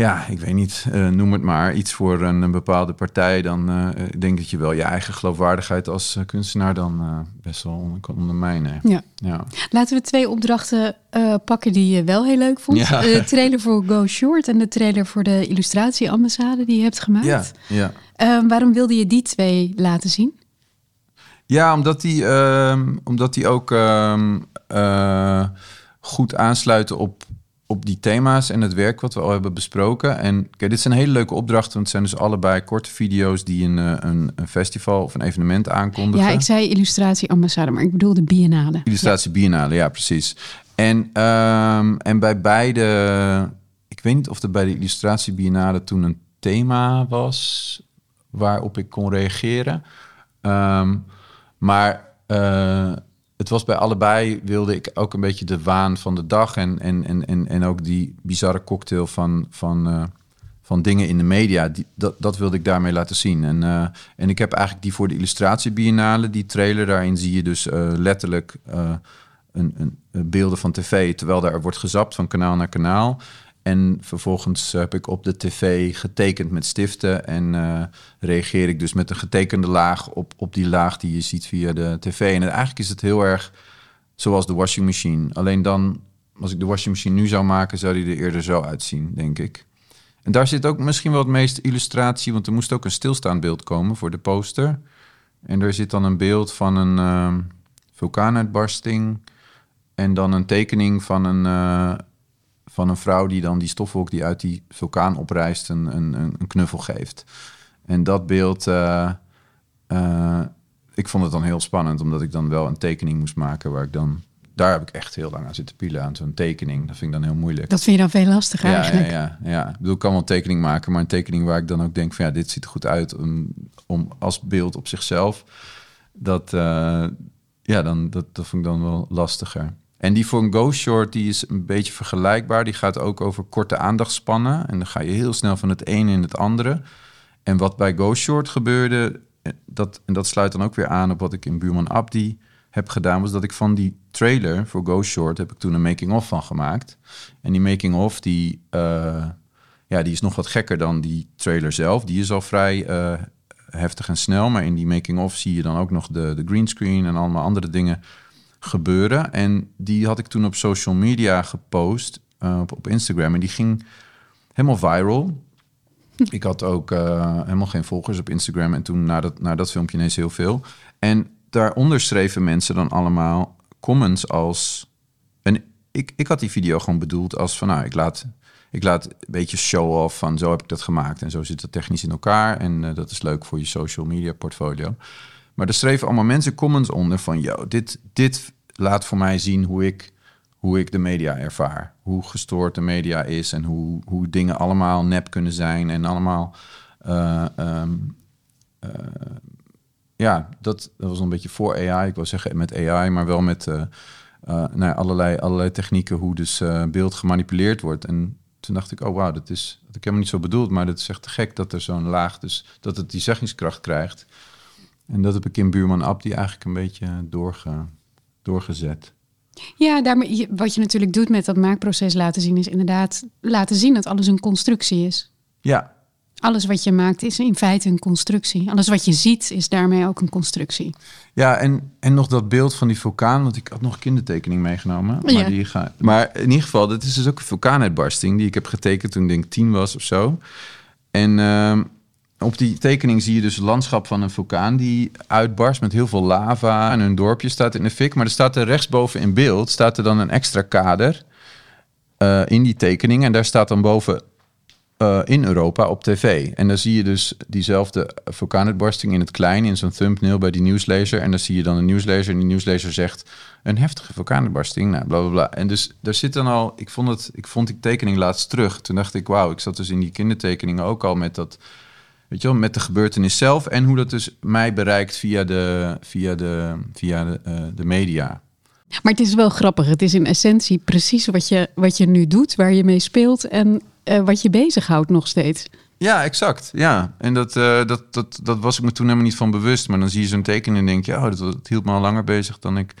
ja, ik weet niet, uh, noem het maar, iets voor een, een bepaalde partij, dan uh, ik denk dat je wel je eigen geloofwaardigheid als uh, kunstenaar dan best wel onder, kan ondermijnen. Ja. ja. Laten we twee opdrachten pakken die je wel heel leuk vond. Ja. De trailer voor Go Short en de trailer voor de illustratieambassade die je hebt gemaakt. Ja, ja. Ehm, waarom wilde je die twee laten zien? Ja, omdat die, um, omdat die ook um, goed aansluiten op op die thema's en het werk wat we al hebben besproken. En kijk, dit zijn hele leuke opdrachten, want het zijn dus allebei korte video's die een, eh, een, een festival of een evenement aankondigen. Ja, ik zei illustratie-ambassade, maar ik bedoel de biennale. Illustratie biennale, ja, precies. En, ehm, en bij beide, ik weet niet of er bij de illustratie biennale toen een thema was waarop ik kon reageren. Ehm, maar uh, het was bij allebei, wilde ik ook een beetje de waan van de dag en, en, en, en, en ook die bizarre cocktail van, van, uh, van dingen in de media. Die, dat, dat wilde ik daarmee laten zien. En, uh, en ik heb eigenlijk die voor de illustratie biennale, die trailer, daarin zie je dus uh, letterlijk een, een, beelden van tv, terwijl daar wordt gezapt van kanaal naar kanaal. En vervolgens heb ik op de tv getekend met stiften en uh, reageer ik dus met een getekende laag op, op die laag die je ziet via de tv. En eigenlijk is het heel erg zoals de washing machine. Alleen dan, als ik de washing machine nu zou maken, zou die er eerder zo uitzien, denk ik. En daar zit ook misschien wel het meeste illustratie, want er moest ook een stilstaand beeld komen voor de poster. En er zit dan een beeld van een uh, vulkaanuitbarsting en dan een tekening van een... Uh, van een vrouw die dan die stofwolk die uit die vulkaan oprijst een, een, een knuffel geeft. En dat beeld, uh, uh, ik vond het dan heel spannend, omdat ik dan wel een tekening moest maken waar ik dan, daar heb ik echt heel lang aan zitten pielen aan zo'n tekening. Dat vind ik dan heel moeilijk. Dat vind je dan veel lastiger ja, eigenlijk? Ja, ja, ja. Ik bedoel, ik kan wel een tekening maken, maar een tekening waar ik dan ook denk van ja, dit ziet er goed uit om, om als beeld op zichzelf. Dat, uh, ja, dan, dat, dat vond ik dan wel lastiger. En die voor een Go Short die is een beetje vergelijkbaar. Die gaat ook over korte aandachtspannen. En dan ga je heel snel van het ene in het andere. En wat bij Go Short gebeurde, dat, en dat sluit dan ook weer aan op wat ik in Buurman Abdi heb gedaan, was dat ik van die trailer voor Go Short heb ik toen een making-of van gemaakt. En die making-of die, uh, ja, die is nog wat gekker dan die trailer zelf. Die is al vrij uh, heftig en snel, maar in die making-of zie je dan ook nog de, de greenscreen en allemaal andere dingen gebeuren. En die had ik toen op social media gepost, uh, op, op, Instagram. En die ging helemaal viral. Ik had ook uh, helemaal geen volgers op Instagram. En toen na dat, na dat filmpje ineens heel veel. En daaronder schreven mensen dan allemaal comments als... En ik, ik had die video gewoon bedoeld als van... Nou, ik laat, ik laat een beetje show-off van zo heb ik dat gemaakt. En zo zit het technisch in elkaar. En uh, dat is leuk voor je social media portfolio. Maar er schreven allemaal mensen comments onder van... Yo, dit, dit laat voor mij zien hoe ik, hoe ik de media ervaar. Hoe gestoord de media is en hoe, hoe dingen allemaal nep kunnen zijn. En allemaal... Uh, um, uh, ja, dat, dat was een beetje voor AI. Ik wil zeggen met AI, maar wel met uh, nou, allerlei, allerlei technieken... hoe dus beeld gemanipuleerd wordt. En toen dacht ik, oh wauw, dat is dat ik helemaal niet zo bedoeld, maar dat is echt te gek dat er zo'n laag, dus dat het die zeggingskracht krijgt. En dat heb ik in Buurman Abdi eigenlijk een beetje doorge, doorgezet. Ja, daarmee, wat je natuurlijk doet met dat maakproces laten zien, is inderdaad laten zien dat alles een constructie is. Ja. Alles wat je maakt is in feite een constructie. Alles wat je ziet is daarmee ook een constructie. Ja, en, en nog dat beeld van die vulkaan, want ik had nog kindertekening meegenomen. Maar, ja. die ga, maar in ieder geval, dat is dus ook een vulkaanuitbarsting die ik heb getekend toen ik denk tien was of zo. En uh, op die tekening zie je dus het landschap van een vulkaan die uitbarst met heel veel lava. En een dorpje staat in de fik. Maar er staat er rechtsboven in beeld staat er dan een extra kader uh, in die tekening. En daar staat dan boven uh, in Europa op tv. En dan zie je dus diezelfde vulkaanuitbarsting in het klein in zo'n thumbnail bij die nieuwslezer. En dan zie je dan een nieuwslezer en die nieuwslezer zegt een heftige vulkaanuitbarsting. Nou, bla bla bla. En dus daar zit dan al. Ik vond het. Ik vond die tekening laatst terug. Toen dacht ik, wauw, ik zat dus in die kindertekeningen ook al met dat Weet je wel, met de gebeurtenis zelf en hoe dat dus mij bereikt via de, via de, via de, uh, de media. Maar het is wel grappig. Het is in essentie precies wat je, wat je nu doet, waar je mee speelt en uh, wat je bezighoudt nog steeds. Ja, exact. Ja, en dat, uh, dat, dat, dat was ik me toen helemaal niet van bewust. Maar dan zie je zo'n tekening en denk je, oh, dat, dat hield me al langer bezig dan ik,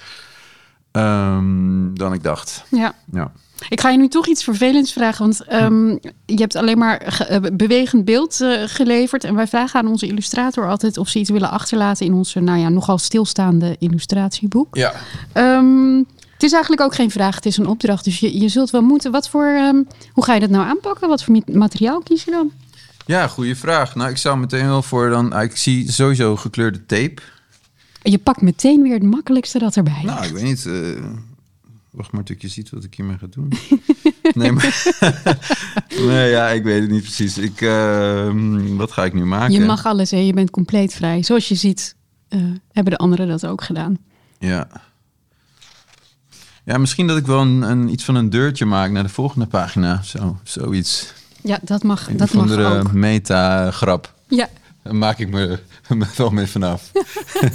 um, dan ik dacht. Ja. ja. Ik ga je nu toch iets vervelends vragen, want um, je hebt alleen maar bewegend beeld uh, geleverd. En wij vragen aan onze illustrator altijd of ze iets willen achterlaten in onze, nou ja, nogal stilstaande illustratieboek. Ja. Um, het is eigenlijk ook geen vraag, het is een opdracht. Dus je, je zult wel moeten. Wat voor, um, hoe ga je dat nou aanpakken? Wat voor materiaal kies je dan? Ja, goede vraag. Nou, ik zou meteen wel voor dan. Ik zie sowieso gekleurde tape. Je pakt meteen weer het makkelijkste dat erbij Nou, ik weet niet. Uh Wacht maar tot je ziet wat ik hiermee ga doen. nee, maar, nee, ja, ik weet het niet precies. Ik, uh, wat ga ik nu maken? Je mag alles, hè? je bent compleet vrij. Zoals je ziet, uh, hebben de anderen dat ook gedaan. Ja. Ja, misschien dat ik wel een, een, iets van een deurtje maak naar de volgende pagina. Zo, zoiets. Ja, dat mag, een dat mag ook. meta-grap. Ja. Dan maak ik me, me wel mee vanaf.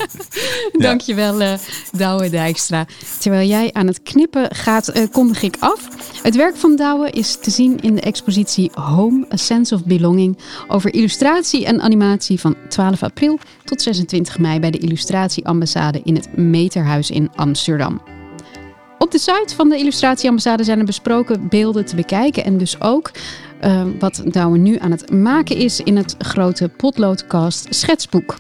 Dankjewel, uh, Douwe Dijkstra. Terwijl jij aan het knippen gaat, uh, kondig ik af. Het werk van Douwe is te zien in de expositie Home, A Sense of Belonging... over illustratie en animatie van 12 april tot 26 mei... bij de Illustratieambassade in het Meterhuis in Amsterdam. Op de site van de Illustratieambassade zijn er besproken beelden te bekijken en dus ook uh, wat Douwe nu aan het maken is in het grote Potloodcast schetsboek.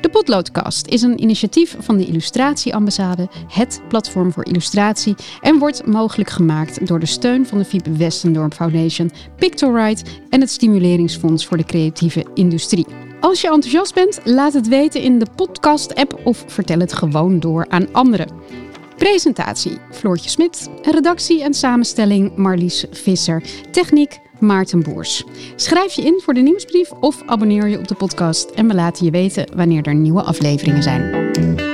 De Potloodcast is een initiatief van de Illustratieambassade, het platform voor illustratie, en wordt mogelijk gemaakt door de steun van de Fiep Westendorp Foundation, Pictorite en het Stimuleringsfonds voor de Creatieve Industrie. Als je enthousiast bent, laat het weten in de podcast-app of vertel het gewoon door aan anderen. Presentatie Floortje Smit, redactie en samenstelling Marlies Visser, techniek Maarten Boers. Schrijf je in voor de nieuwsbrief of abonneer je op de podcast en we laten je weten wanneer er nieuwe afleveringen zijn.